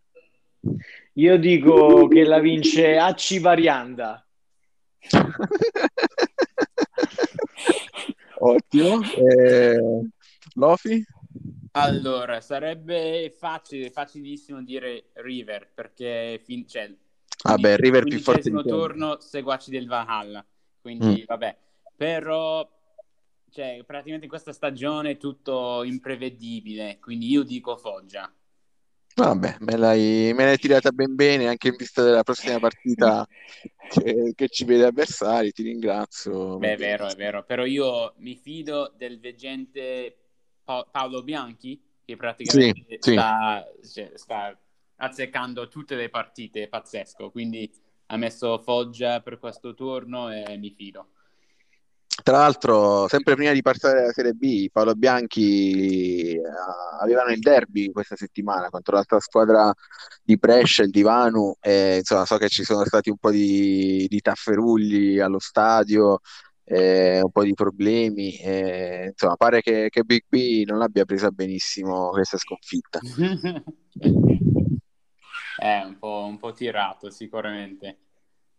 Io dico che la vince Acci Varianda. Ottimo. Eh, Lofi? Allora, sarebbe facile, facilissimo dire River, perché fin- cioè, vabbè, River più forte di turno seguaci del Valhalla, quindi mm. vabbè, però cioè, praticamente in questa stagione è tutto imprevedibile, quindi io dico Foggia. Vabbè, me l'hai, me l'hai tirata ben bene anche in vista della prossima partita che, che ci vede avversari, ti ringrazio. Beh, è vero, è vero, però io mi fido del veggente pa- Paolo Bianchi, che praticamente sì, sta, sì. Cioè, sta azzeccando tutte le partite, è pazzesco, quindi ha messo Foggia per questo turno e mi fido. Tra l'altro, sempre prima di partire dalla Serie B, Paolo Bianchi uh, avevano il derby questa settimana contro l'altra squadra di Brescia, il Divanu, e insomma so che ci sono stati un po' di, di tafferugli allo stadio, eh, un po' di problemi. Eh, insomma, pare che, che, Big B non l'abbia presa benissimo questa sconfitta. È un po', un po', tirato, sicuramente.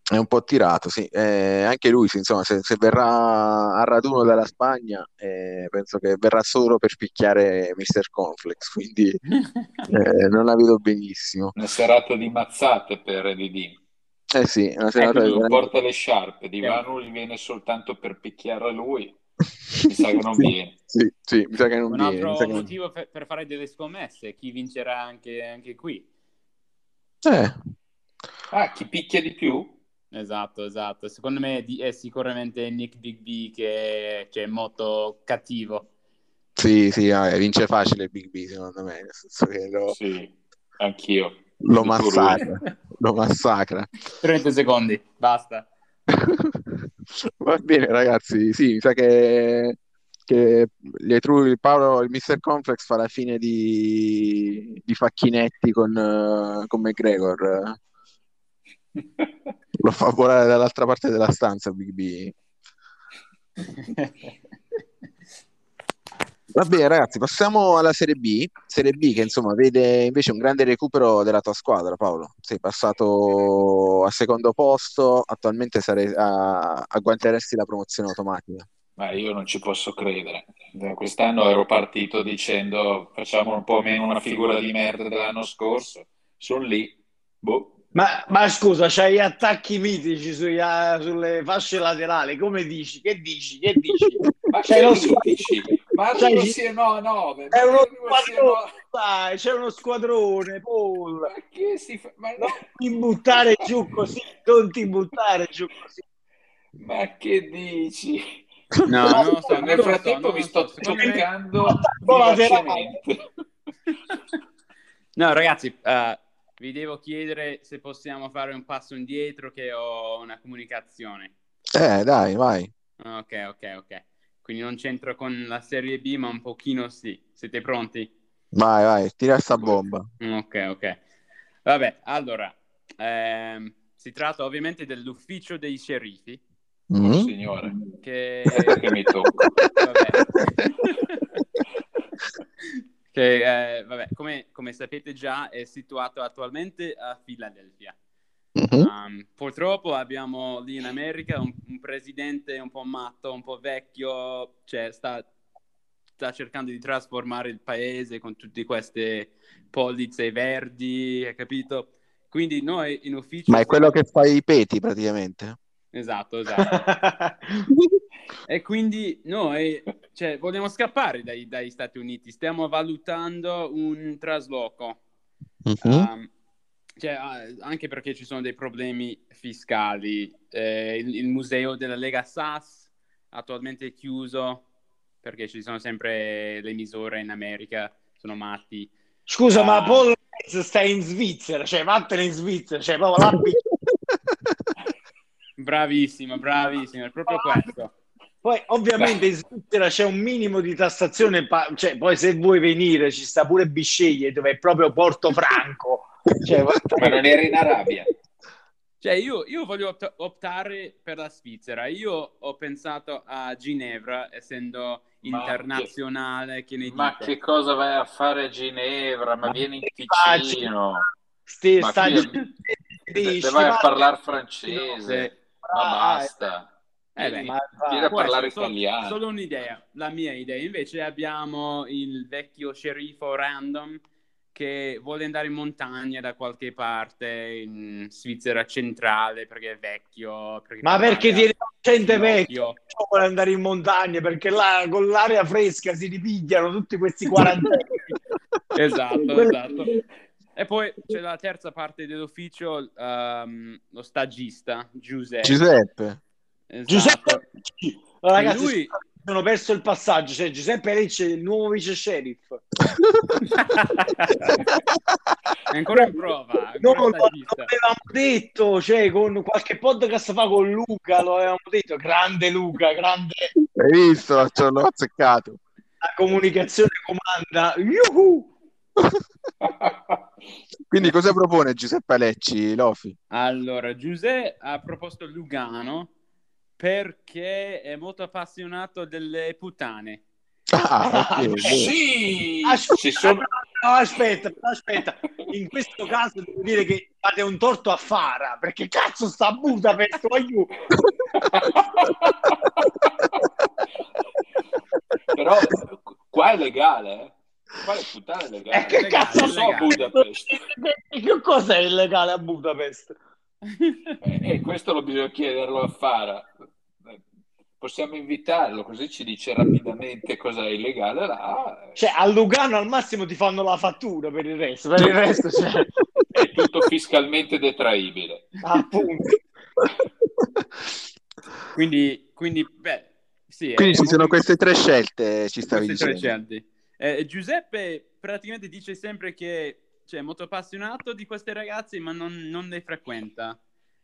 È un po' tirato, sì. Eh, anche lui, insomma, se, se, verrà a raduno dalla Spagna, eh, penso che verrà solo per picchiare Mr. Conflex, quindi eh, non la vedo benissimo. Una serata di mazzate per Didi. Eh sì, una serata ecco, non porta le sciarpe, di Vanu gli viene soltanto per picchiare lui. Mi sa che non sì, viene. Sì, sì, mi sa che non Un viene. altro che motivo non... per, per, fare delle scommesse, chi vincerà anche, anche qui. Eh. Ah, chi picchia di più? Esatto, esatto. Secondo me è sicuramente Nick Big B che cioè, è molto cattivo. Sì, sì, vince facile Big B secondo me, nel senso che lo... Sì Anch'io. Lo massacra, lo massacra. 30 secondi, basta. Va bene, ragazzi. Sì, mi sa che, che il Paolo, il Mr. Complex fa la fine di, di Facchinetti con, eh, con McGregor. Lo fa volare dall'altra parte della stanza, Big B. Va bene, ragazzi, passiamo alla Serie B. Serie B che insomma vede invece un grande recupero della tua squadra, Paolo. Sei passato al secondo posto, attualmente sarei, a- agguanteresti la promozione automatica. Ma io non ci posso credere. Quest'anno ero partito dicendo facciamo un po' meno una figura di merda dell'anno scorso. Sono lì. Boh. Ma, ma scusa, c'hai gli attacchi mitici ah, sulle fasce laterali, come dici? Che dici? Che dici? Ma C'è che lo dici? Ma C'hai- arrivo sia no, no, È uno no. squadrone, dai, c'è uno squadrone, Paul. Ma che si fa? Ma, Non ti buttare giù così, non ti buttare giù così. ma che dici? No, non lo so, Nel so, frattempo mi sto toccando. No, ragazzi, eh, vi devo chiedere se possiamo fare un passo indietro che ho una comunicazione. Eh, dai, vai. Ok, ok, ok. Quindi non c'entro con la Serie B, ma un pochino sì. Siete pronti? Vai, vai, tira sta bomba. Ok, ok. Vabbè, allora, ehm, si tratta ovviamente dell'ufficio dei sceriffi, Mm? Signore, che... che mi tocca. vabbè. che, eh, vabbè, come, come sapete già, è situato attualmente a Filadelfia. Um, purtroppo abbiamo lì in America un, un presidente un po' matto, un po' vecchio, cioè sta, sta cercando di trasformare il paese con tutte queste polizze verdi, hai capito? Quindi noi in ufficio... Ma è quello che fa i peti praticamente. Esatto, esatto. E quindi noi cioè, vogliamo scappare dai, dagli Stati Uniti, stiamo valutando un trasloco. Mhm. Um, cioè, ah, anche perché ci sono dei problemi fiscali. Eh, il, il museo della Lega SAS attualmente è chiuso perché ci sono sempre le misure in America, sono matti. Scusa, Ah. ma Paul sta in Svizzera, cioè vattene in Svizzera, cioè proprio là Bravissimo, bravissimo, è proprio questo. Poi ovviamente in Svizzera c'è un minimo di tassazione, cioè poi se vuoi venire ci sta pure Bisceglie dove è proprio Portofranco. Cioè, Ma non eri in Arabia? Cioè, io, io voglio opt- optare per la Svizzera. Io ho pensato a Ginevra, essendo Ma internazionale, che, ne Ma che cosa vai a fare a Ginevra? Ma vieni in. Ticino. Sti- Ma sta- qui- di- De- vai a sti- parlare francese. Ma basta. Eh beh, ma- Vieni a parlare essere solo- italiano. Solo un'idea, la mia idea. Invece abbiamo il vecchio sceriffo random che vuole andare in montagna da qualche parte in Svizzera centrale perché è vecchio. Perché Ma perché tiene gente vecchio vuole andare in montagna perché là con l'aria fresca si ripigliano tutti questi quarantenni. Esatto, esatto. E poi c'è la terza parte dell'ufficio, ehm, lo stagista, Giuseppe. Giuseppe. Esatto. Giuseppe ragazzi, lui- sono perso il passaggio, cioè Giuseppe Lecce è il nuovo vice sheriff. è ancora in prova, è No, ancora lo, avevamo detto, cioè con qualche podcast fa con Luca, lo avevamo detto, grande Luca, grande Hai visto? Ce l'ho azzeccato. la comunicazione comanda. Yuhu! Quindi cosa propone Giuseppe Alecci, Lofi? Allora, Giuseppe ha proposto Lugano perché è molto appassionato delle puttane. Ah, ok. Sì, Aspetta, ci sono... no, aspetta, aspetta. In questo caso devo dire che fate un torto a Fara, perché cazzo sta a Budapest, aiuto. Però qua è legale, eh. Qua le puttane è legale. Eh, che legale, cazzo so a legale. Budapest. Che cos'è illegale a Budapest? E Eh, questo lo bisogna chiederlo a Fara. Eh, Possiamo invitarlo, così ci dice rapidamente cosa è illegale là. Cioè, a Lugano al massimo ti fanno la fattura per il resto, per il resto, cioè, È tutto fiscalmente detraibile. appunto. quindi, quindi, beh, sì. Quindi è ci sono molto- queste tre scelte, ci stavi queste tre dicendo. scelte. Eh, Giuseppe praticamente dice sempre che cioè, molto appassionato di questi ragazzi, ma non, non li frequenta.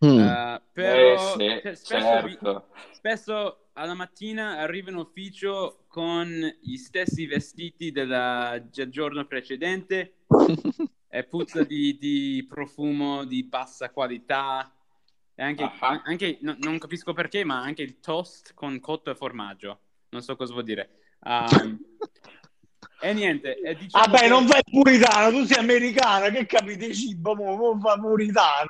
Mm. Uh, però Eh, sì, cioè, spesso, certo. spesso alla mattina arriva in ufficio con gli stessi vestiti della- del giorno precedente e puzza di, di profumo di bassa qualità. E anche, Ah. anche- no- non capisco perché, ma anche il toast con cotto e formaggio. Non so cosa vuol dire. Um, e niente. e diciamo Vabbè, che- non fai il puritano, tu sei americana, che capite cibo, mo, mo fa puritano.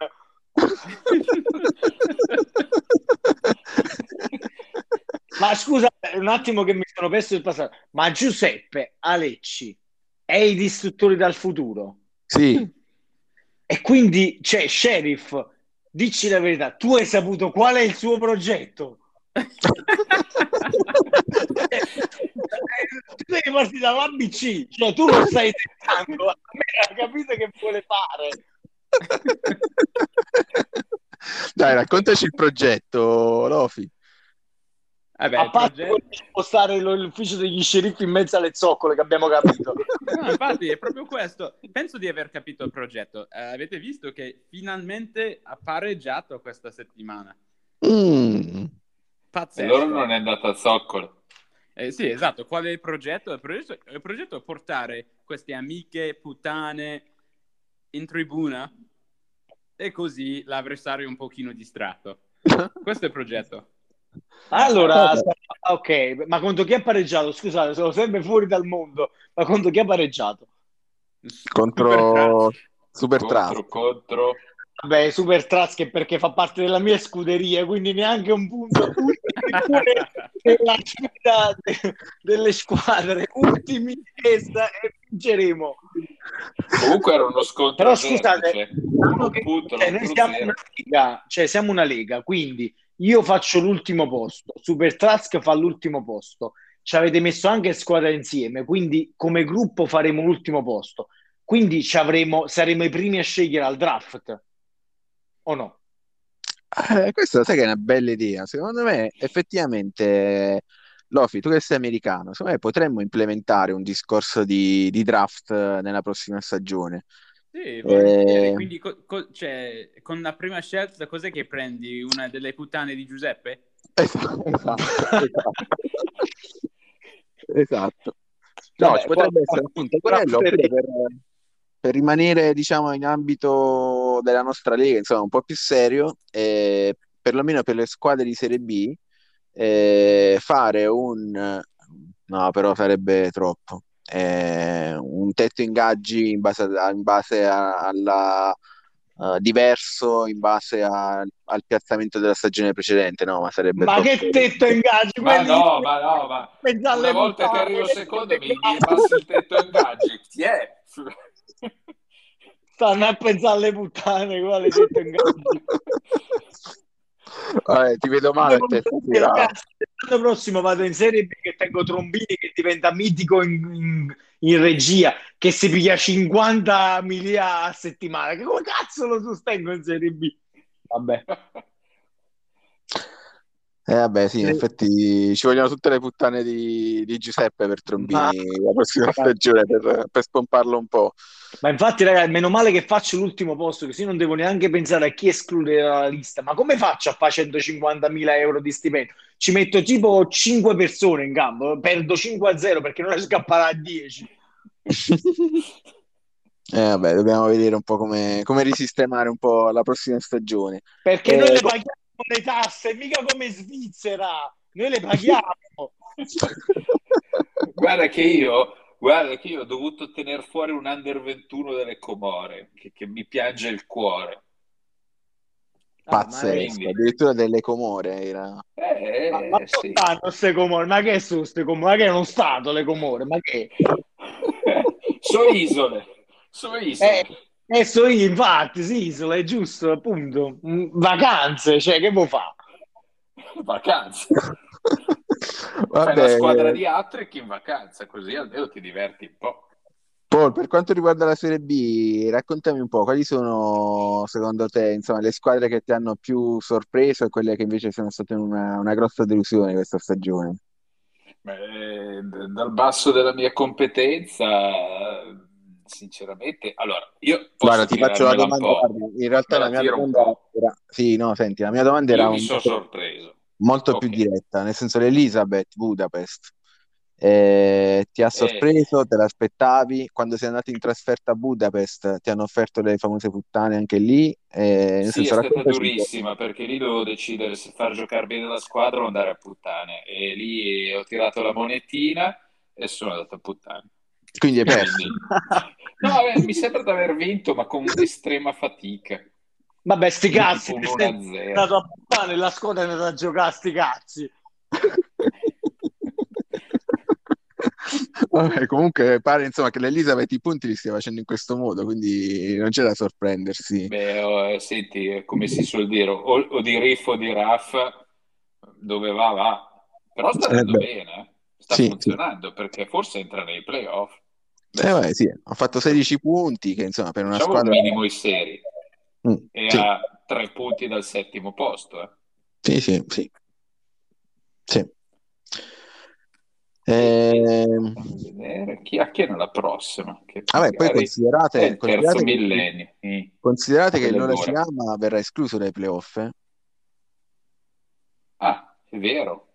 Ma scusa, un attimo che mi sono perso il passato. Ma Giuseppe Alecci è i distruttori dal futuro. Sì, E quindi, cioè, sheriff, dici la verità, tu hai saputo qual è il suo progetto? tu devi partire dall'ABC, cioè tu lo stai tentando, ha capito che vuole fare. Dai, raccontaci il progetto, Lofi. Vabbè, a il parte progetto- spostare l'ufficio degli sceriffi in mezzo alle zoccole che abbiamo capito. No, infatti è proprio questo. Penso di aver capito il progetto. Eh, avete visto che finalmente ha pareggiato questa settimana. Mm. E Pazzesco. loro non è andata a zoccolo. Eh, sì, esatto. Qual è il progetto? Il progetto, il progetto è portare queste amiche puttane in tribuna e così l'avversario è un pochino distratto. Questo è il progetto. Allora, ok, ma contro chi ha pareggiato? Scusate, sono sempre fuori dal mondo, ma contro chi ha pareggiato? Contro Super Contro, contro. Vabbè, Super Trust che perché fa parte della mia scuderia, quindi neanche un punto. Nella sfida de- delle squadre, ultimi e, sta- e vinceremo. Comunque era uno scontro Però scusate, vertice. uno che- punto, cioè, noi siamo una lega, cioè siamo una lega, quindi io faccio l'ultimo posto, Super Trask fa l'ultimo posto, ci avete messo anche squadra insieme, quindi come gruppo faremo l'ultimo posto, quindi ci avremo, saremo i primi a scegliere al draft, o no? Eh, questa sai che è una bella idea. Secondo me, effettivamente, Lofi, tu che sei americano, secondo me potremmo implementare un discorso di, di draft nella prossima stagione. Sì. Eh. Quindi co- co- cioè, con la prima scelta cos'è che prendi? Una delle puttane di Giuseppe? Esatto, esatto, esatto. No, Vabbè, ci potrebbe poi- essere appunto quello per, per rimanere, diciamo, in ambito della nostra lega, insomma, un po' più serio, eh, perlomeno per le squadre di Serie B, eh, fare un... No, però sarebbe troppo. Eh, un tetto ingaggi in base, a- in base a- alla... eh, diverso in base a- al piazzamento della stagione precedente, no, ma sarebbe Ma troppo... che tetto ingaggi? Ma quelli- no, ma no, ma una volta che arrivo che secondo mi, mi abbassi il tetto ingaggi. Chi è? Stanno a pensare alle puttane, quale tetto ingaggi. Vabbè, ti vedo male l'anno prossimo vado in Serie B che tengo Trombini che diventa mitico in, in- in regia che si piglia 50 miliardi a settimana che come cazzo lo sostengo in Serie B vabbè Eh, vabbè, sì, in Sì. effetti ci vogliono tutte le puttane di, di Giuseppe per Trombini Ma- la prossima stagione per, per spomparlo un po'. Ma infatti ragazzi meno male che faccio l'ultimo posto così non devo neanche pensare a chi escludere dalla lista. Ma come faccio a fare 150 mila euro di stipendio? Ci metto tipo 5 persone in campo perdo 5 a 0 perché non riesco a parare a 10 Eh, vabbè, dobbiamo vedere un po' come, come risistemare un po' la prossima stagione. perché Eh, noi le paghiamo le tasse mica come Svizzera. Noi le paghiamo. Guarda che io, guarda che io ho dovuto tenere fuori un under 21 delle Comore, che, che mi piange il cuore. Ah, Pazzesco, quindi- addirittura delle Comore era. Eh, Ma, ma sì. stanno queste comore? Ma che sono queste comore? Ma che è uno stato le comore? Ma che? Sono isole, sono isole. Eh, eh, so io, infatti, sì, isola, è giusto, appunto. Mm, Vacanze, cioè, che vuoi fare? Vacanze. Fai una squadra di hat-trick in vacanza, così almeno ti diverti un po'. Paul, per quanto riguarda la Serie B, raccontami un po', quali sono secondo te, insomma, le squadre che ti hanno più sorpreso e quelle che invece sono state una, una grossa delusione questa stagione? Beh, dal basso della mia competenza, sinceramente, allora io posso Guarda, ti faccio la domanda. in realtà la la mia domanda era... Sì, no, senti, la mia domanda era un sono po' molto più Ok. diretta, nel senso l'Elizabeth Budapest. eh, ti ha Eh, sorpreso? Te l'aspettavi? Quando sei andato in trasferta a Budapest ti hanno offerto le famose puttane anche lì? Eh, sì, è senso, stata un po'. durissima perché lì dovevo decidere se far giocare bene la squadra o andare a puttane. E lì ho tirato la monetina e sono andato a puttane. Quindi hai perso. Quindi, no, eh, mi sembra di aver vinto, ma con estrema fatica. Vabbè, sti cazzi, un sei 1-0. andato a pane la squadra è andata a giocare sti cazzi. Vabbè, comunque pare insomma che l'Elizabeth i punti li stia facendo in questo modo, quindi non c'è da sorprendersi. Beh, oh, eh, senti, eh, come si suol dire, o, o di riff o di raff, dove va, va. Però sta Eh, andando beh. bene, eh. sta Sì, sì. funzionando, perché forse entra nei playoff. Eh, vabbè, sì, ha fatto 16 punti, che insomma per una Diciamo un squadra... minimo i seri, Mm, e sì, a tre punti dal settimo posto. eh. sì, sì, sì. Sì. Vedere chi, a chi è nella prossima, che Vabbè, poi magari è considerate, il considerate che. Mm. considerate che Quello l'ora è ci l'ora. ama verrà escluso dai playoff, eh. Ah, è vero,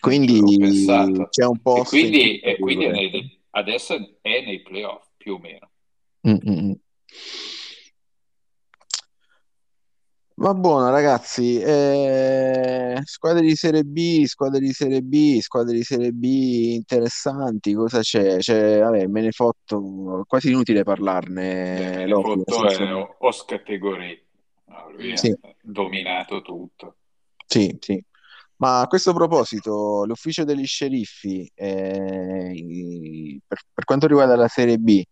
Quindi c'è un E posto in quindi, e quindi è nei- adesso è nei playoff, più o meno. Mm, mm, mm. Va buono, ragazzi. Eh, squadre di Serie B, squadre di Serie B, squadre di Serie B interessanti. Cosa c'è? C'è, vabbè, me ne fotto, quasi inutile parlarne, nel fotto è senso- o- os categoria. No, lui Sì. ha dominato tutto. Sì, sì. Ma a questo proposito, l'ufficio degli sceriffi, eh, per, per quanto riguarda la Serie B,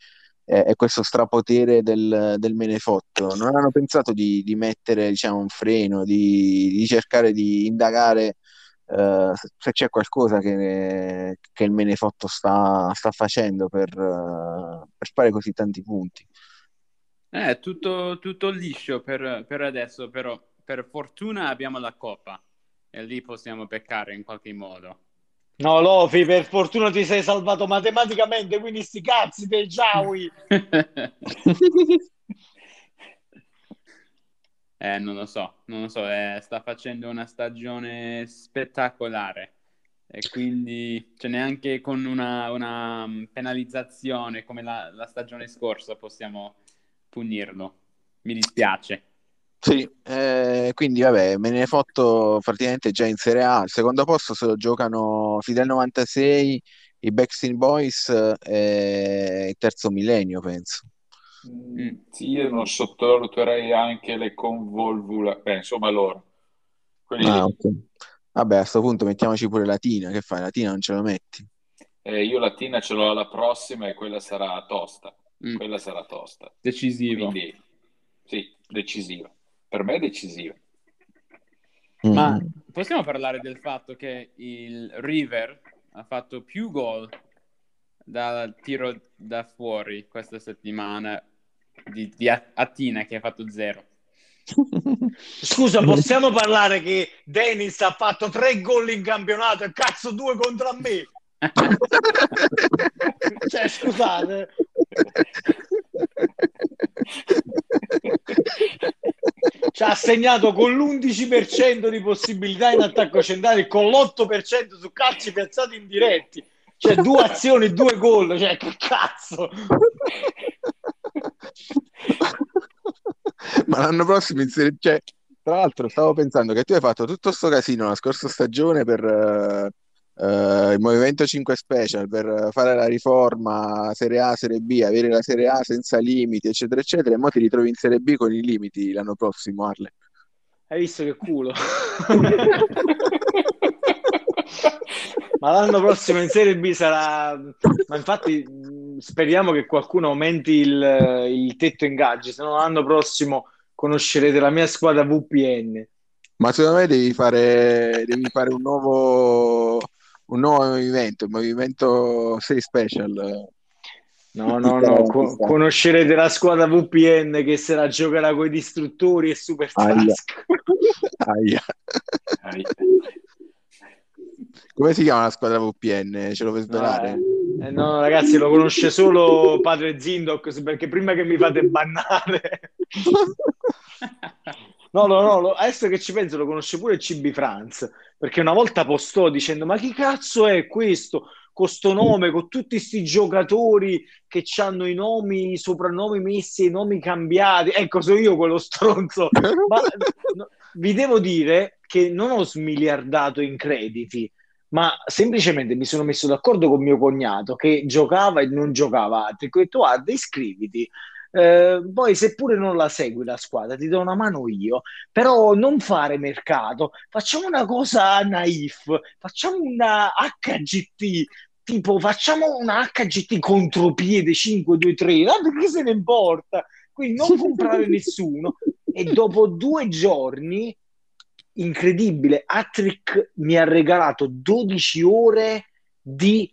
eh, e questo strapotere del, del menefotto, non hanno pensato di, di mettere, diciamo, un freno, di, di cercare di indagare eh, se c'è qualcosa che, che il menefotto sta, sta facendo per, per fare così tanti punti? Eh, tutto, tutto liscio per, per adesso, però per fortuna abbiamo la coppa e lì possiamo peccare in qualche modo. No, Lofi, per fortuna ti sei salvato matematicamente, quindi sti cazzi dei Giaui. Eh, non lo so, non lo so, eh, sta facendo una stagione spettacolare e quindi cioè, neanche con una, una mm, penalizzazione come la, la stagione scorsa possiamo punirlo. Mi dispiace. Sì, eh, quindi vabbè, me ne fotto praticamente già in Serie A. Al secondo posto se lo giocano Fidel 96, i Backstreet Boys e il terzo millennio, penso. Mm, Sì, io non sottovaluterei anche le convolvula, beh, insomma loro. Quelli Ah, lì. ok. Vabbè, a questo punto mettiamoci pure Latina. Che fai? Latina non ce lo metti? Eh, io Latina ce l'ho alla prossima e quella sarà tosta. Mm, Quella sarà tosta. decisivo. Quindi sì, decisiva. Per me è decisiva. Ma Mm. possiamo parlare del fatto che il River ha fatto più gol dal tiro da fuori questa settimana di, di Attina che ha fatto zero. Scusa, possiamo parlare che Dennis ha fatto tre gol in campionato e cazzo due contro me? Cioè, scusate. Ci ha segnato con l'11% di possibilità in attacco centrale con l'8% su calci piazzati indiretti. Cioè, due azioni, due gol. Cioè, che cazzo? Ma l'anno prossimo in Serie cioè, tra l'altro stavo pensando che tu hai fatto tutto sto casino la scorsa stagione per eh, il Movimento 5 Special, per fare la riforma Serie A, Serie B, avere la Serie A senza limiti, eccetera, eccetera, e ora ti ritrovi in Serie B con i limiti l'anno prossimo, Arle. Hai visto che culo? Ma l'anno prossimo in Serie B sarà... Ma infatti mh, speriamo che qualcuno aumenti il, il tetto ingaggi, se no l'anno prossimo conoscerete la mia squadra VPN. Ma secondo me devi fare, devi fare un nuovo, un nuovo movimento, il Movimento 6 Special. No, no, no, co- conoscerete la squadra VPN che se la giocherà con i distruttori e Super Aia. Aia. Dai. Come si chiama la squadra VPN? Ce lo puoi svelare? Eh, Eh, no, ragazzi, lo conosce solo padre Zindox perché prima che mi fate bannare. No, no, no, lo- adesso che ci penso lo conosce pure CB Franz, perché una volta postò dicendo ma chi cazzo è questo? Con sto nome, con tutti questi giocatori che hanno i nomi, i soprannomi messi i nomi cambiati. Ecco, sono io quello stronzo. Ma no, vi devo dire che non ho smiliardato in crediti, ma semplicemente mi sono messo d'accordo con mio cognato che giocava e non giocava altri. Ho detto, guarda, iscriviti. Eh, poi, seppure non la segui la squadra, ti do una mano io, però non fare mercato. Facciamo una cosa naif, facciamo una HGT, tipo facciamo una HGT contropiede 5-2-3, tanto che se ne importa? Quindi non comprare nessuno. E dopo due giorni, incredibile, Attrick mi ha regalato 12 ore di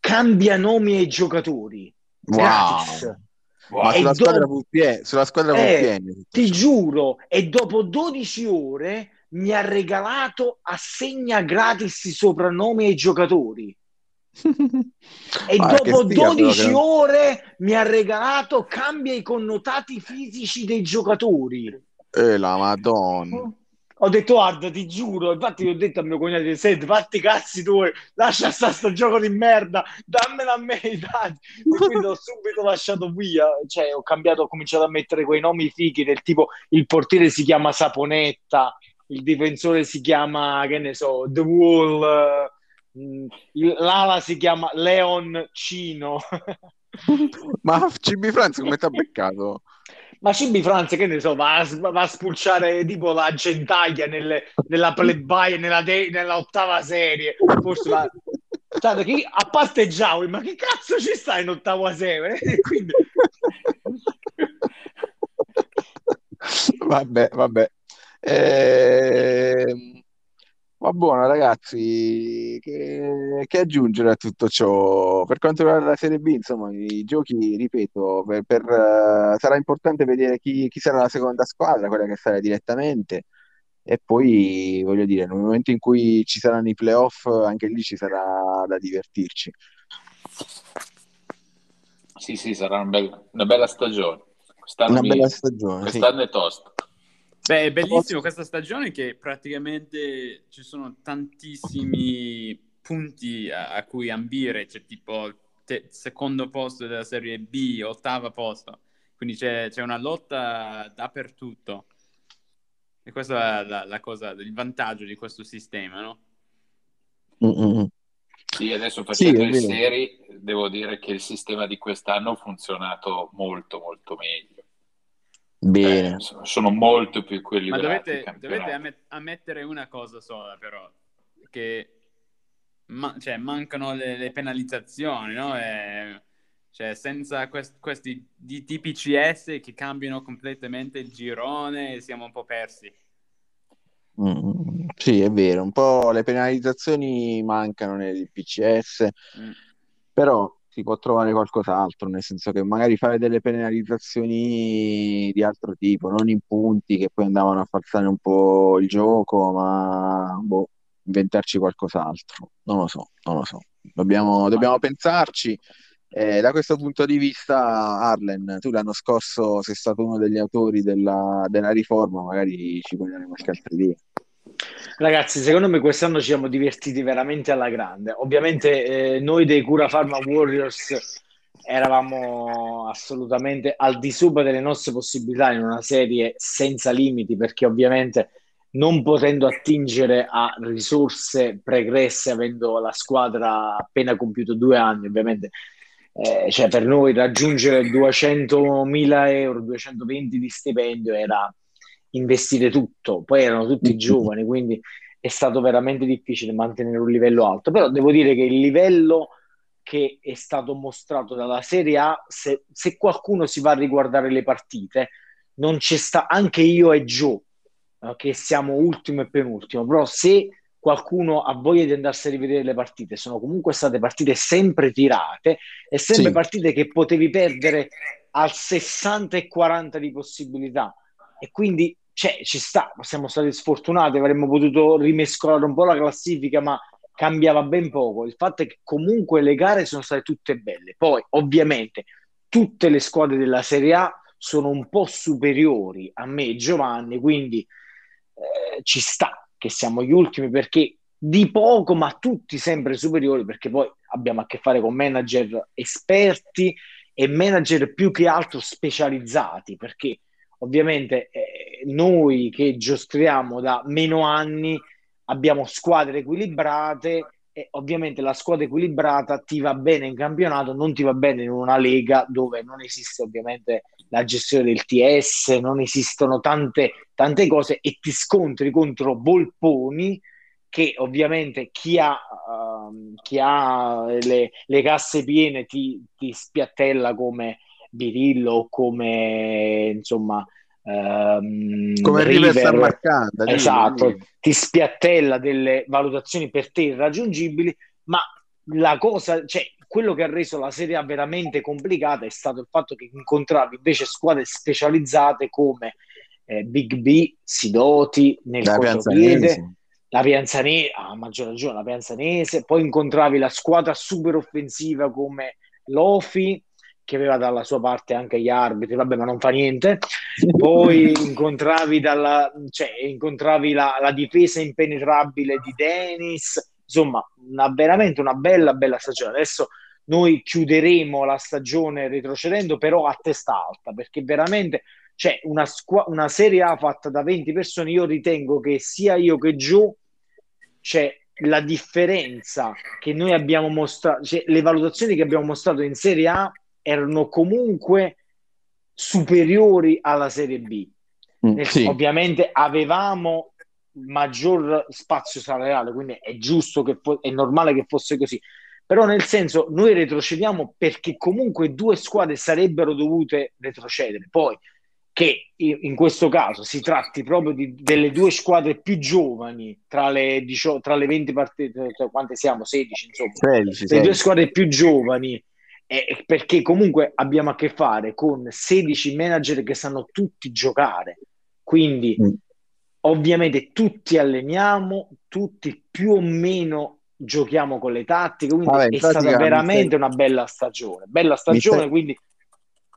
cambianomi ai giocatori. Gratis. Ma E sulla do- squadra VPN, sulla squadra Eh, VPN, Ti giuro, e dopo 12 ore mi ha regalato assegna gratis i soprannomi ai giocatori. E Ah, che dopo però, 12 che non- ore mi ha regalato cambia i connotati fisici dei giocatori. Eh, la madonna. Ho detto, guarda, ti giuro, infatti ho detto a mio cognato, senti, fatti cazzi tuoi, lascia stare sto gioco di merda, dammela a me i. E quindi ho subito lasciato via, cioè ho cambiato, ho cominciato a mettere quei nomi fighi del tipo, il portiere si chiama Saponetta, il difensore si chiama, che ne so, The Wall, il- l'ala si chiama Leon Cino. Ma CB Franz come ti ha beccato? Ma Cibi Franz, che ne so, va a, va a spulciare tipo la gentaglia nelle- nella plebbaia, nella, nella ottava serie. Forse va... Tanto chi- a parte Giaui, ma che cazzo ci sta in ottava serie? Quindi... Vabbè, vabbè. Ehm, va buono, ragazzi. Che, che aggiungere a tutto ciò? Per quanto riguarda la Serie B, insomma, i giochi, ripeto, per, per, eh, sarà importante vedere chi, chi sarà la seconda squadra, quella che sarà direttamente. E poi, voglio dire, nel momento in cui ci saranno i playoff, anche lì ci sarà da divertirci. Sì, sì, sarà una bella, una bella stagione. Quest'anno, Una mi- bella stagione, sì. quest'anno è tosto. Beh, è bellissimo questa stagione che praticamente ci sono tantissimi punti a, a cui ambire, c'è tipo te- secondo posto della Serie B, ottava posto, quindi c'è, c'è una lotta dappertutto. E questo è la, la cosa, il vantaggio di questo sistema, no? Mm, mm. Sì, adesso Sì, facendo è i vero. seri, devo dire che il sistema di quest'anno ha funzionato molto, molto meglio. Bene. Eh, sono- molto più Ma equilibrati i dovete, dovete amme- ammettere una cosa sola, però, che ma- cioè, mancano le, le penalizzazioni, no? E, cioè, senza quest- questi di TPCS che cambiano completamente il girone, siamo un po' persi. Mm, sì, è vero, un po' le penalizzazioni mancano nel PCS, Mm. però si può trovare qualcos'altro, nel senso che magari fare delle penalizzazioni di altro tipo, non in punti che poi andavano a falsare un po' il gioco, ma boh, inventarci qualcos'altro. Non lo so, non lo so. Dobbiamo, dobbiamo pensarci. Eh, da questo punto di vista, Arlen, tu l'anno scorso sei stato uno degli autori della, della riforma, magari ci dare qualche altra idea. Ragazzi, secondo me quest'anno ci siamo divertiti veramente alla grande. Ovviamente eh, noi dei Cura Pharma Warriors eravamo assolutamente al di sopra delle nostre possibilità in una serie senza limiti, perché ovviamente non potendo attingere a risorse pregresse, avendo la squadra appena compiuto due anni, ovviamente, eh, cioè per noi raggiungere 200.000 euro, 220 di stipendio era investire tutto, poi erano tutti giovani, quindi è stato veramente difficile mantenere un livello alto, però devo dire che il livello che è stato mostrato dalla Serie A, se, se qualcuno si va a riguardare le partite, non c'è sta anche io e Joe, eh, che siamo ultimo e penultimo, però se qualcuno ha voglia di andarsi a rivedere le partite, sono comunque state partite sempre tirate e sempre Sì. partite che potevi perdere al 60 e 40 di possibilità. E quindi cioè, ci sta, siamo stati sfortunati, avremmo potuto rimescolare un po' la classifica, ma cambiava ben poco. Il fatto è che comunque le gare sono state tutte belle. Poi, ovviamente, tutte le squadre della Serie A sono un po' superiori a me e Giovanni, quindi eh, ci sta che siamo gli ultimi perché di poco, ma tutti sempre superiori, perché poi abbiamo a che fare con manager esperti e manager più che altro specializzati, perché ovviamente eh, noi che giostriamo da meno anni abbiamo squadre equilibrate e ovviamente la squadra equilibrata ti va bene in campionato, non ti va bene in una lega dove non esiste ovviamente la gestione del TS, non esistono tante, tante cose e ti scontri contro volponi che ovviamente chi ha, uh, chi ha le, le, casse piene ti, ti spiattella come Birillo come insomma Um, come River, River Marcanda, esatto, lì. ti spiattella delle valutazioni per te irraggiungibili, ma la cosa, cioè quello che ha reso la Serie A veramente complicata è stato il fatto che incontravi invece squadre specializzate come eh, Big B, Sidoti, nel la contropiede, la Pianzanese, a ah, maggior ragione la Pianzanese, poi incontravi la squadra super offensiva come Lofi, che aveva dalla sua parte anche gli arbitri, vabbè, ma non fa niente. Poi incontravi, dalla, cioè, incontravi la, la, difesa impenetrabile di Dennis, insomma, una, veramente una bella, bella stagione. Adesso noi chiuderemo la stagione retrocedendo, però a testa alta, perché veramente c'è una, squ- una Serie A fatta da 20 persone. Io ritengo che sia io che Joe c'è la differenza che noi abbiamo mostrato, cioè le valutazioni che abbiamo mostrato in Serie A erano comunque superiori alla Serie B. Mm, sì. Ovviamente avevamo maggior spazio salariale, quindi è giusto che fo- è normale che fosse così. Però nel senso noi retrocediamo perché comunque due squadre sarebbero dovute retrocedere. Poi che in questo caso si tratti proprio di, delle due squadre più giovani tra le, 18, tra le 20 partite, cioè quante siamo? 16 insomma, 16, le due squadre più giovani eh, perché comunque abbiamo a che fare con 16 manager che sanno tutti giocare, quindi mm. ovviamente tutti alleniamo, tutti più o meno giochiamo con le tattiche, quindi Vabbè, è stata veramente stai... una bella stagione, bella stagione, stai... quindi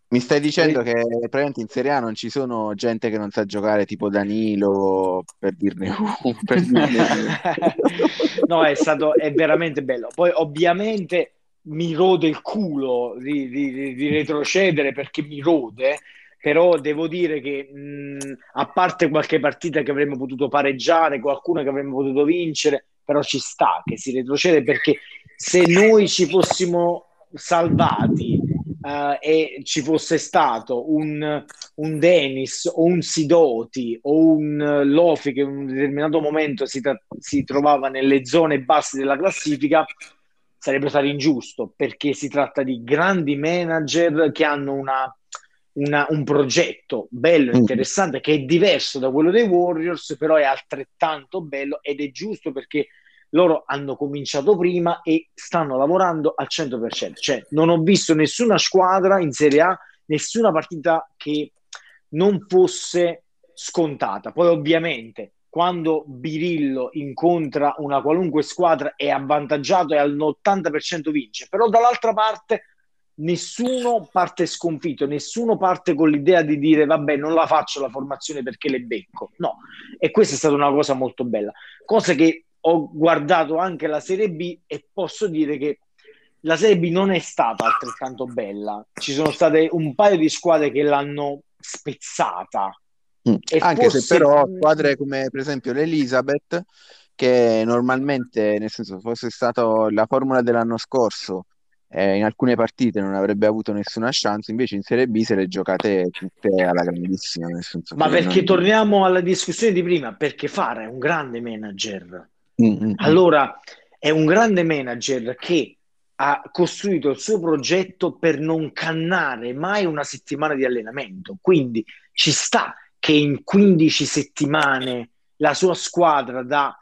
mi stai dicendo che praticamente in Serie A non ci sono gente che non sa giocare tipo Danilo, per dirne uno. Per dirne no, è stato è veramente bello. Poi ovviamente mi rode il culo di, di, di retrocedere perché mi rode, però devo dire che mh, a parte qualche partita che avremmo potuto pareggiare, qualcuna che avremmo potuto vincere, però ci sta che si retrocede perché se noi ci fossimo salvati uh, e ci fosse stato un, un Dennis o un Sidoti o un Lofi che in un determinato momento si, tra- si trovava nelle zone basse della classifica, sarebbe stato ingiusto perché si tratta di grandi manager che hanno una, una, un progetto bello, mm. interessante, che è diverso da quello dei Warriors, però è altrettanto bello ed è giusto perché loro hanno cominciato prima e stanno lavorando al 100%. Cioè, non ho visto nessuna squadra in Serie A, nessuna partita che non fosse scontata. Poi ovviamente quando Birillo incontra una qualunque squadra è avvantaggiato e all'80% vince, però dall'altra parte nessuno parte sconfitto, nessuno parte con l'idea di dire vabbè non la faccio la formazione perché le becco, no, e questa è stata una cosa molto bella, cosa che ho guardato anche la Serie B e posso dire che la Serie B non è stata altrettanto bella, ci sono state un paio di squadre che l'hanno spezzata, Mm. Anche forse... se però squadre come per esempio l'Elizabeth, che normalmente, nel senso, fosse stata la formula dell'anno scorso, eh, in alcune partite non avrebbe avuto nessuna chance, invece in Serie B se le giocate tutte alla grandissima. Nel senso Ma perché non... torniamo alla discussione di prima, perché Fara è un grande manager. Mm-hmm. Allora, è un grande manager che ha costruito il suo progetto per non cannare mai una settimana di allenamento, quindi ci sta che in 15 settimane la sua squadra da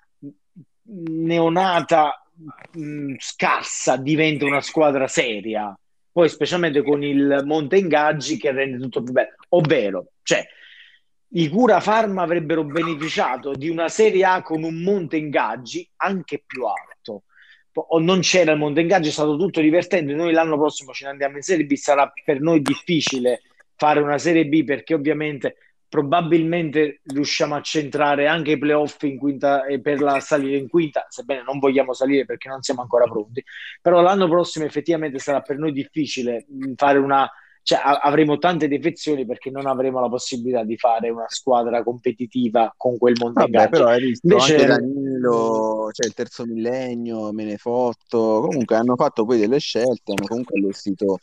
neonata mh, scarsa diventa una squadra seria, poi specialmente con il monte ingaggi che rende tutto più bello, ovvero, cioè, i Cura Farma avrebbero beneficiato di una Serie A con un monte ingaggi anche più alto, o non c'era il monte ingaggio, è stato tutto divertente. Noi l'anno prossimo ce ne andiamo in Serie B, sarà per noi difficile fare una Serie B perché ovviamente probabilmente riusciamo a centrare anche i playoff in quinta e per la salire in quinta, sebbene non vogliamo salire perché non siamo ancora pronti. Però l'anno prossimo effettivamente sarà per noi difficile fare una cioè, avremo tante defezioni perché non avremo la possibilità di fare una squadra competitiva con quel Montegaggio. però hai visto Invece... anche Danilo, cioè il terzo millennio, Menefotto, comunque hanno fatto poi delle scelte, hanno comunque allestito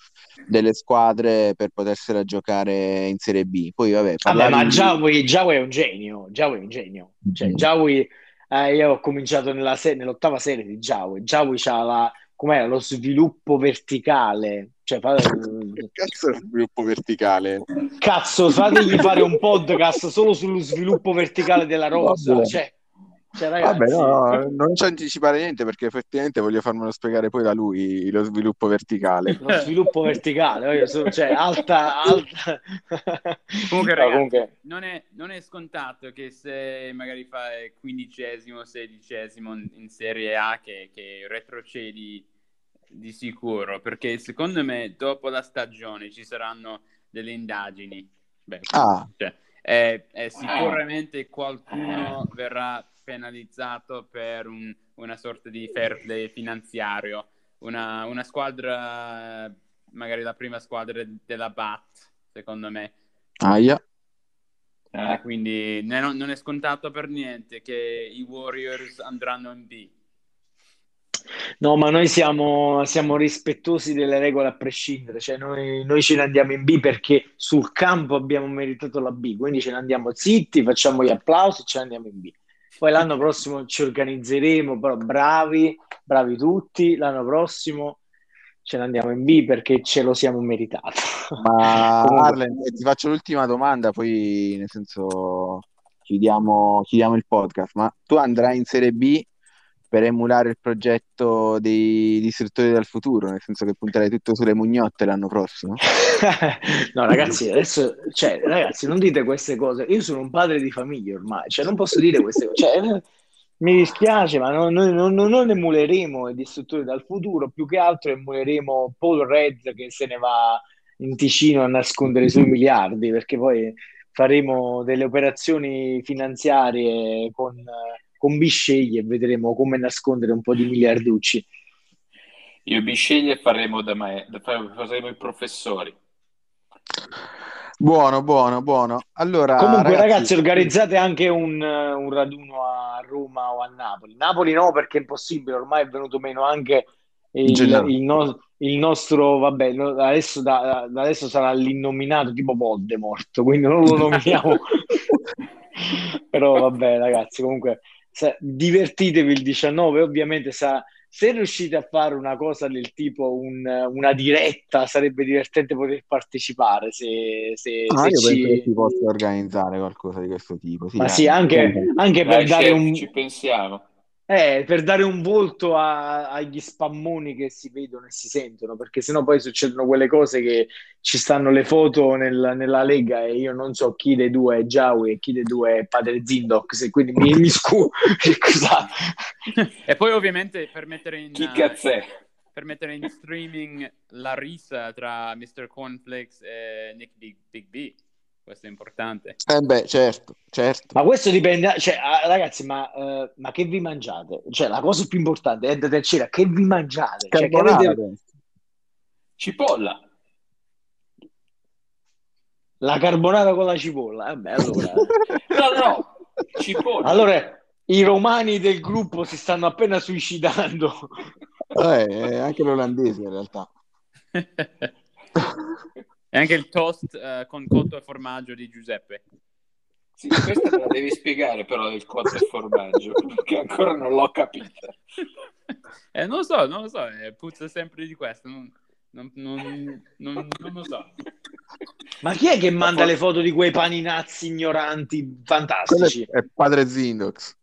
delle squadre per potersela giocare in Serie B. Poi vabbè, vabbè ma Giaui è un genio, Giaui è un genio. Cioè, mm-hmm. Giaui, eh, io ho cominciato nella se- nell'ottava serie di Giaui, Giaui ha la com'era lo sviluppo verticale. Cioè, fate... che cazzo è lo sviluppo verticale? Cazzo, fategli fare un podcast solo sullo sviluppo verticale della rosa. Cioè, cioè, ragazzi... Vabbè, no, non ci anticipare niente perché effettivamente voglio farmelo spiegare poi da lui lo sviluppo verticale. Lo sviluppo verticale, cioè, alta, alta. Comunque, ragazzi, comunque... Non, è, non, è, scontato che se magari fai quindicesimo, sedicesimo in Serie A che, che retrocedi di sicuro, perché secondo me dopo la stagione ci saranno delle indagini. Beh, ah. cioè, è, è sicuramente qualcuno verrà penalizzato per un, una sorta di fair play finanziario. Una, una, squadra, magari la prima squadra della BAT, secondo me. Aia. Eh, quindi non, non è scontato per niente che i Warriors andranno in B. No, ma noi siamo, siamo, rispettosi delle regole a prescindere, cioè noi, noi, ce ne andiamo in B perché sul campo abbiamo meritato la B, quindi ce ne andiamo zitti, facciamo gli applausi e ce ne andiamo in B. Poi l'anno prossimo ci organizzeremo, però bravi, bravi tutti, l'anno prossimo ce ne andiamo in B perché ce lo siamo meritato. Ma. Arlen, ti faccio l'ultima domanda, poi nel senso chiudiamo, chiudiamo il podcast, ma tu andrai in Serie B per emulare il progetto dei distruttori del futuro, nel senso che punterai tutto sulle mugnotte l'anno prossimo? no, ragazzi, adesso, cioè, ragazzi, non dite queste cose. Io sono un padre di famiglia ormai, cioè, non posso dire queste cose. Cioè, mi dispiace, ma noi non, non, non, emuleremo i distruttori dal futuro, più che altro emuleremo Paul Red che se ne va in Ticino a nascondere i suoi miliardi, perché poi faremo delle operazioni finanziarie con con Bisceglie e vedremo come nascondere un po' di miliarducci. Io e Bisceglie faremo, da me, faremo i professori. Buono, buono, buono. Allora, Comunque, ragazzi, ragazzi organizzate anche un, un, raduno a Roma o a Napoli. Napoli no, perché è impossibile, ormai è venuto meno anche il, il, no, il nostro, vabbè, adesso, da, da adesso sarà l'innominato tipo Voldemort, quindi non lo nominiamo. Però vabbè, ragazzi, comunque divertitevi il 19, ovviamente sa, se riuscite a fare una cosa del tipo un, una diretta sarebbe divertente poter partecipare se, se, ah, se io ci... penso che si possa organizzare qualcosa di questo tipo sì, ma sì anche, anche per dare un ci pensiamo eh, per dare un volto a, agli spammoni che si vedono e si sentono, perché sennò poi succedono quelle cose che ci stanno le foto nel, nella Lega e io non so chi dei due è Jawi e chi dei due è Padre Zindox, e quindi mi, mi scuso. e poi ovviamente per mettere in... Chi cazzo è? Per mettere in streaming la risa tra Mr. Cornflakes e Nick Big, Big B questo è importante. Eh beh, certo, certo. Ma questo dipende, cioè, ah, ragazzi, ma, uh, ma, che vi mangiate? Cioè, la cosa più importante è andate a cena, che vi mangiate? Cioè, che avete... Cipolla. La carbonara con la cipolla, vabbè, eh allora... no, no, cipolla. Allora, i romani del gruppo si stanno appena suicidando. Eh, anche l'olandese in realtà. E anche il toast uh, con cotto e formaggio di Giuseppe. Sì, questa te la devi spiegare però del cotto e formaggio, perché ancora non l'ho capita. Eh, non lo so, non lo so, eh, puzza sempre di questo, non, non, non, non, lo so. Ma chi è che manda le foto di quei paninazzi ignoranti fantastici? È, è padre Zindox.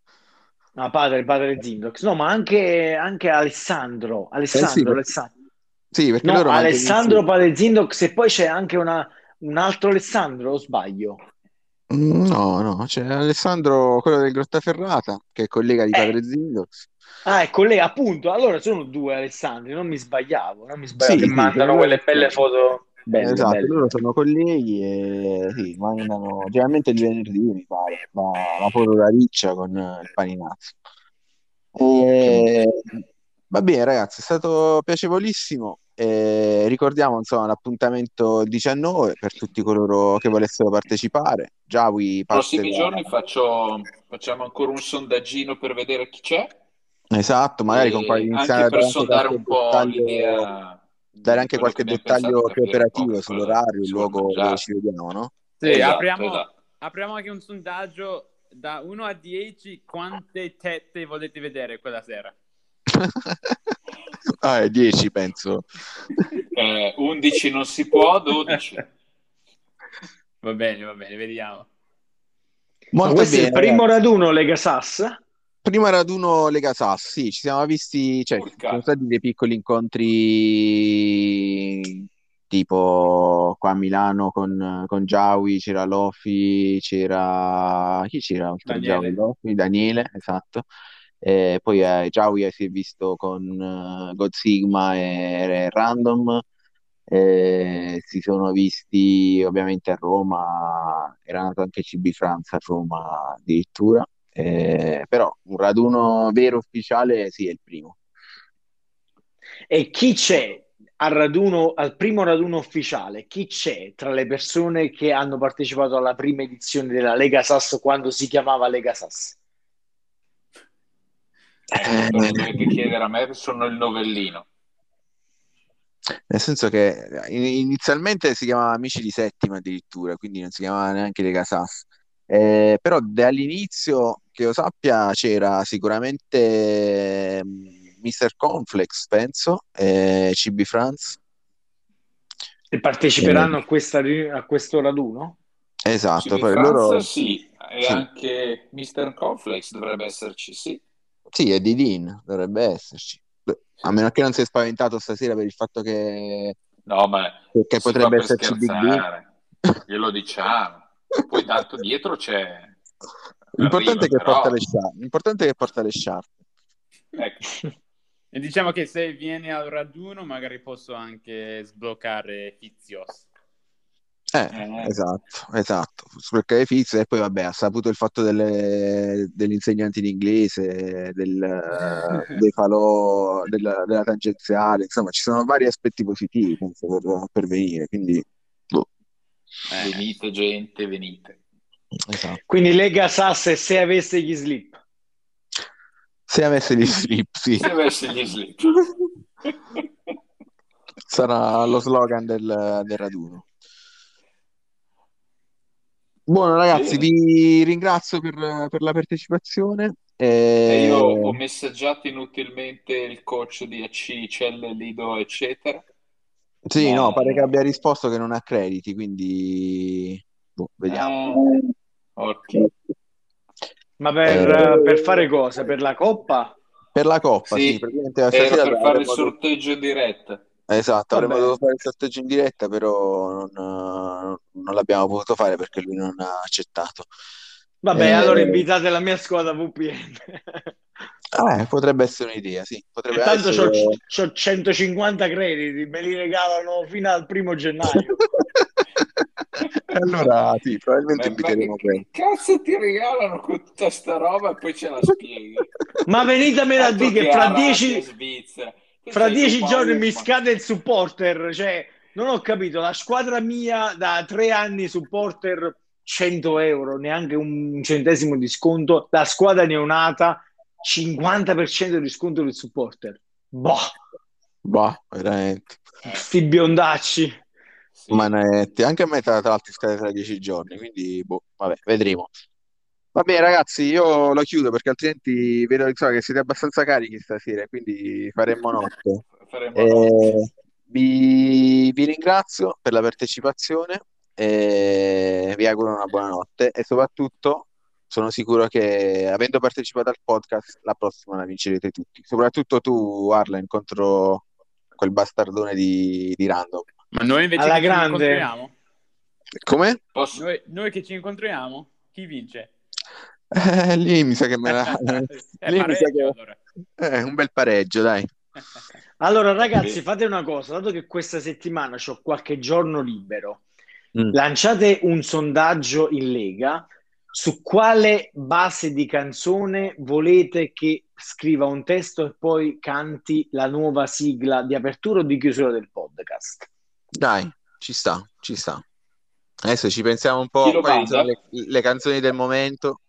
Ah, padre, padre Zindox. No, ma anche, anche Alessandro. Alessandro, eh sì, Alessandro. Sì, perché no, loro Alessandro Palezindox e poi c'è anche una, un altro Alessandro, o sbaglio? No, no, c'è Alessandro, quello del Grottaferrata, che è collega di eh. Padre Zindox. Ah, ecco lei appunto. Allora sono due Alessandri, non mi sbagliavo, non mi sbagliavo. Sì, sì, mandano quelle belle foto. Belle, Esatto, belle. loro sono colleghi e sì, mandano generalmente il venerdì, mi pare, la, la foto da riccia con il paninazzo. E, va bene, ragazzi, è stato piacevolissimo. E ricordiamo insomma l'appuntamento il 19 per tutti coloro che volessero partecipare. Giawi parte prossimi giorni faccio, facciamo ancora un sondaggino per vedere chi c'è. Esatto, magari con e qualche iniziare per dare anche sondare qualche un po' dettaglio, l'idea dare anche qualche dettaglio più operativo sull'orario, il luogo dove ci vediamo, no? Sì, Esatto, apriamo, esatto. apriamo anche un sondaggio da 1 a 10 quante tette volete vedere quella sera. Ah, è 10 penso. Eh, 11 non si può, 12. Va bene, va bene, vediamo. Molto questo è bene, il primo ragazzi. raduno Lega Sass? Prima raduno Lega Sass, sì, ci siamo visti, cioè, ci Urca. sono stati dei piccoli incontri tipo qua a Milano con, con Giawi, c'era Lofi, c'era chi c'era Daniele. Giawi? Lofi, Daniele, esatto. E poi eh, Giawi si è visto con eh, God Sigma e, e Random. Eh, si sono visti ovviamente a Roma, era nato anche CB Franza a Roma addirittura. Eh, però un raduno vero ufficiale sì, è il primo. E chi c'è al raduno, al primo raduno ufficiale? Chi c'è tra le persone che hanno partecipato alla prima edizione della Lega Sass quando si chiamava Lega Sass? Eh, lo dovete chiedere a me, sono il novellino. Nel senso che in- inizialmente si chiamava Amici di Settima addirittura, quindi non si chiamava neanche Lega Sass. Eh, però dall'inizio, che io sappia, c'era sicuramente Mr. Conflex, penso, e CB France. E parteciperanno a, questa, a questo raduno? Esatto, poi Franza loro... sì, e Sì. anche Mr. Conflex dovrebbe esserci, sì. Sì, e di Dean dovrebbe esserci. A meno che non sei spaventato stasera per il fatto che, No, ma che potrebbe esserci Big D. scherzare, glielo diciamo. Poi tanto dietro c'è... L'importante è che Arriva, porta però. le sciarpe. L'importante è che porta le sciarpe. Ecco. E diciamo che se vieni al raduno magari posso anche sbloccare Fizios. Eh, Eh. esatto, esatto. Perché Fizz e poi vabbè, ha saputo il fatto delle, degli insegnanti di inglese, del, dei falò, della, della tangenziale, insomma, ci sono vari aspetti positivi penso, per, per venire, quindi boh, Eh, Venite gente, venite. esatto. Quindi Lega Sass e se avesse gli slip. Se avesse gli slip, sì, Se avessi gli slip. sarà lo slogan del, del raduno. Buono ragazzi, vi ringrazio per, per la partecipazione. E io E... ho messaggiato inutilmente il coach di AC, Celle, Lido, eccetera. Sì, Ma- no, pare che abbia risposto che non ha crediti, quindi boh, vediamo. Eh, orchi. Ma per, Eh. per fare cosa? Per la coppa? Per la Coppa, Sì, sì, per fare il sorteggio in diretta. Esatto, avremmo Vabbè. dovuto fare il sorteggio in diretta, però non, eh, non l'abbiamo potuto fare perché lui non ha accettato. Vabbè, Eh, allora invitate la mia squadra VPN. Eh, potrebbe essere un'idea, sì, potrebbe Tanto essere... c'ho, 150 crediti, me li regalano fino al primo gennaio. Allora, sì, probabilmente Ma, inviteremo ma quello. che cazzo ti regalano con tutta sta roba e poi ce la spieghi? Ma venitemela a dire che fra Arabia, 10 Svizzera. Fra dieci giorni mi scade il supporter, cioè non ho capito, la squadra mia da tre anni supporter 100 euro, neanche un centesimo di sconto, la squadra neonata 50% di sconto del supporter. Boh, Bah, veramente. sti biondacci. Manetti, anche a me tra tra l'altro scade tra dieci giorni, quindi boh, vabbè, vedremo. Va bene, ragazzi, io lo chiudo perché altrimenti vedo insomma, che siete abbastanza carichi stasera, quindi faremmo notte. Faremo Eh, notte. vi, vi ringrazio per la partecipazione e vi auguro una buona notte e soprattutto sono sicuro che avendo partecipato al podcast la prossima la vincerete tutti. Soprattutto tu, Arlen, contro quel bastardone di, di Random. Ma noi invece Alla che grande. ci incontriamo? Come? Posso- Noi, noi che ci incontriamo? Chi vince? Eh, lì mi sa che me la... È lì mi sa che... allora. Eh, un bel pareggio, dai. Allora, ragazzi, fate una cosa, dato che questa settimana ho qualche giorno libero, Mm. lanciate un sondaggio in Lega su quale base di canzone volete che scriva un testo e poi canti la nuova sigla di apertura o di chiusura del podcast. Dai, ci sta, ci sta. Adesso ci pensiamo un po', quali sono le, le canzoni del momento.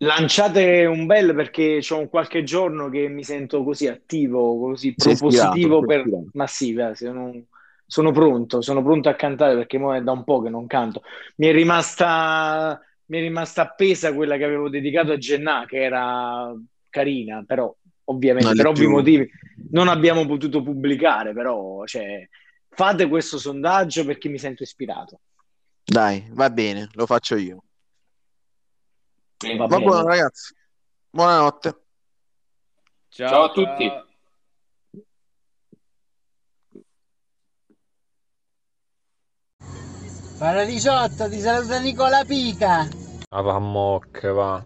Lanciate un bel perché c'ho un qualche giorno che mi sento così attivo, così propositivo per... ispirato. Ma sì, va, sono, pronto, sono pronto a cantare perché mo è da un po' che non canto. Mi è rimasta, mi è rimasta appesa quella che avevo dedicato a Gennà, che era carina, però ovviamente Non per ovvi motivi non abbiamo potuto pubblicare, però cioè, fate questo sondaggio perché mi sento ispirato. Dai, va bene, lo faccio io. Va Va bene. buono, ragazzi. Buonanotte. Ciao a tutti. Paradiso 8, ti saluta Nicola Pica. Ah, va a mocche, va.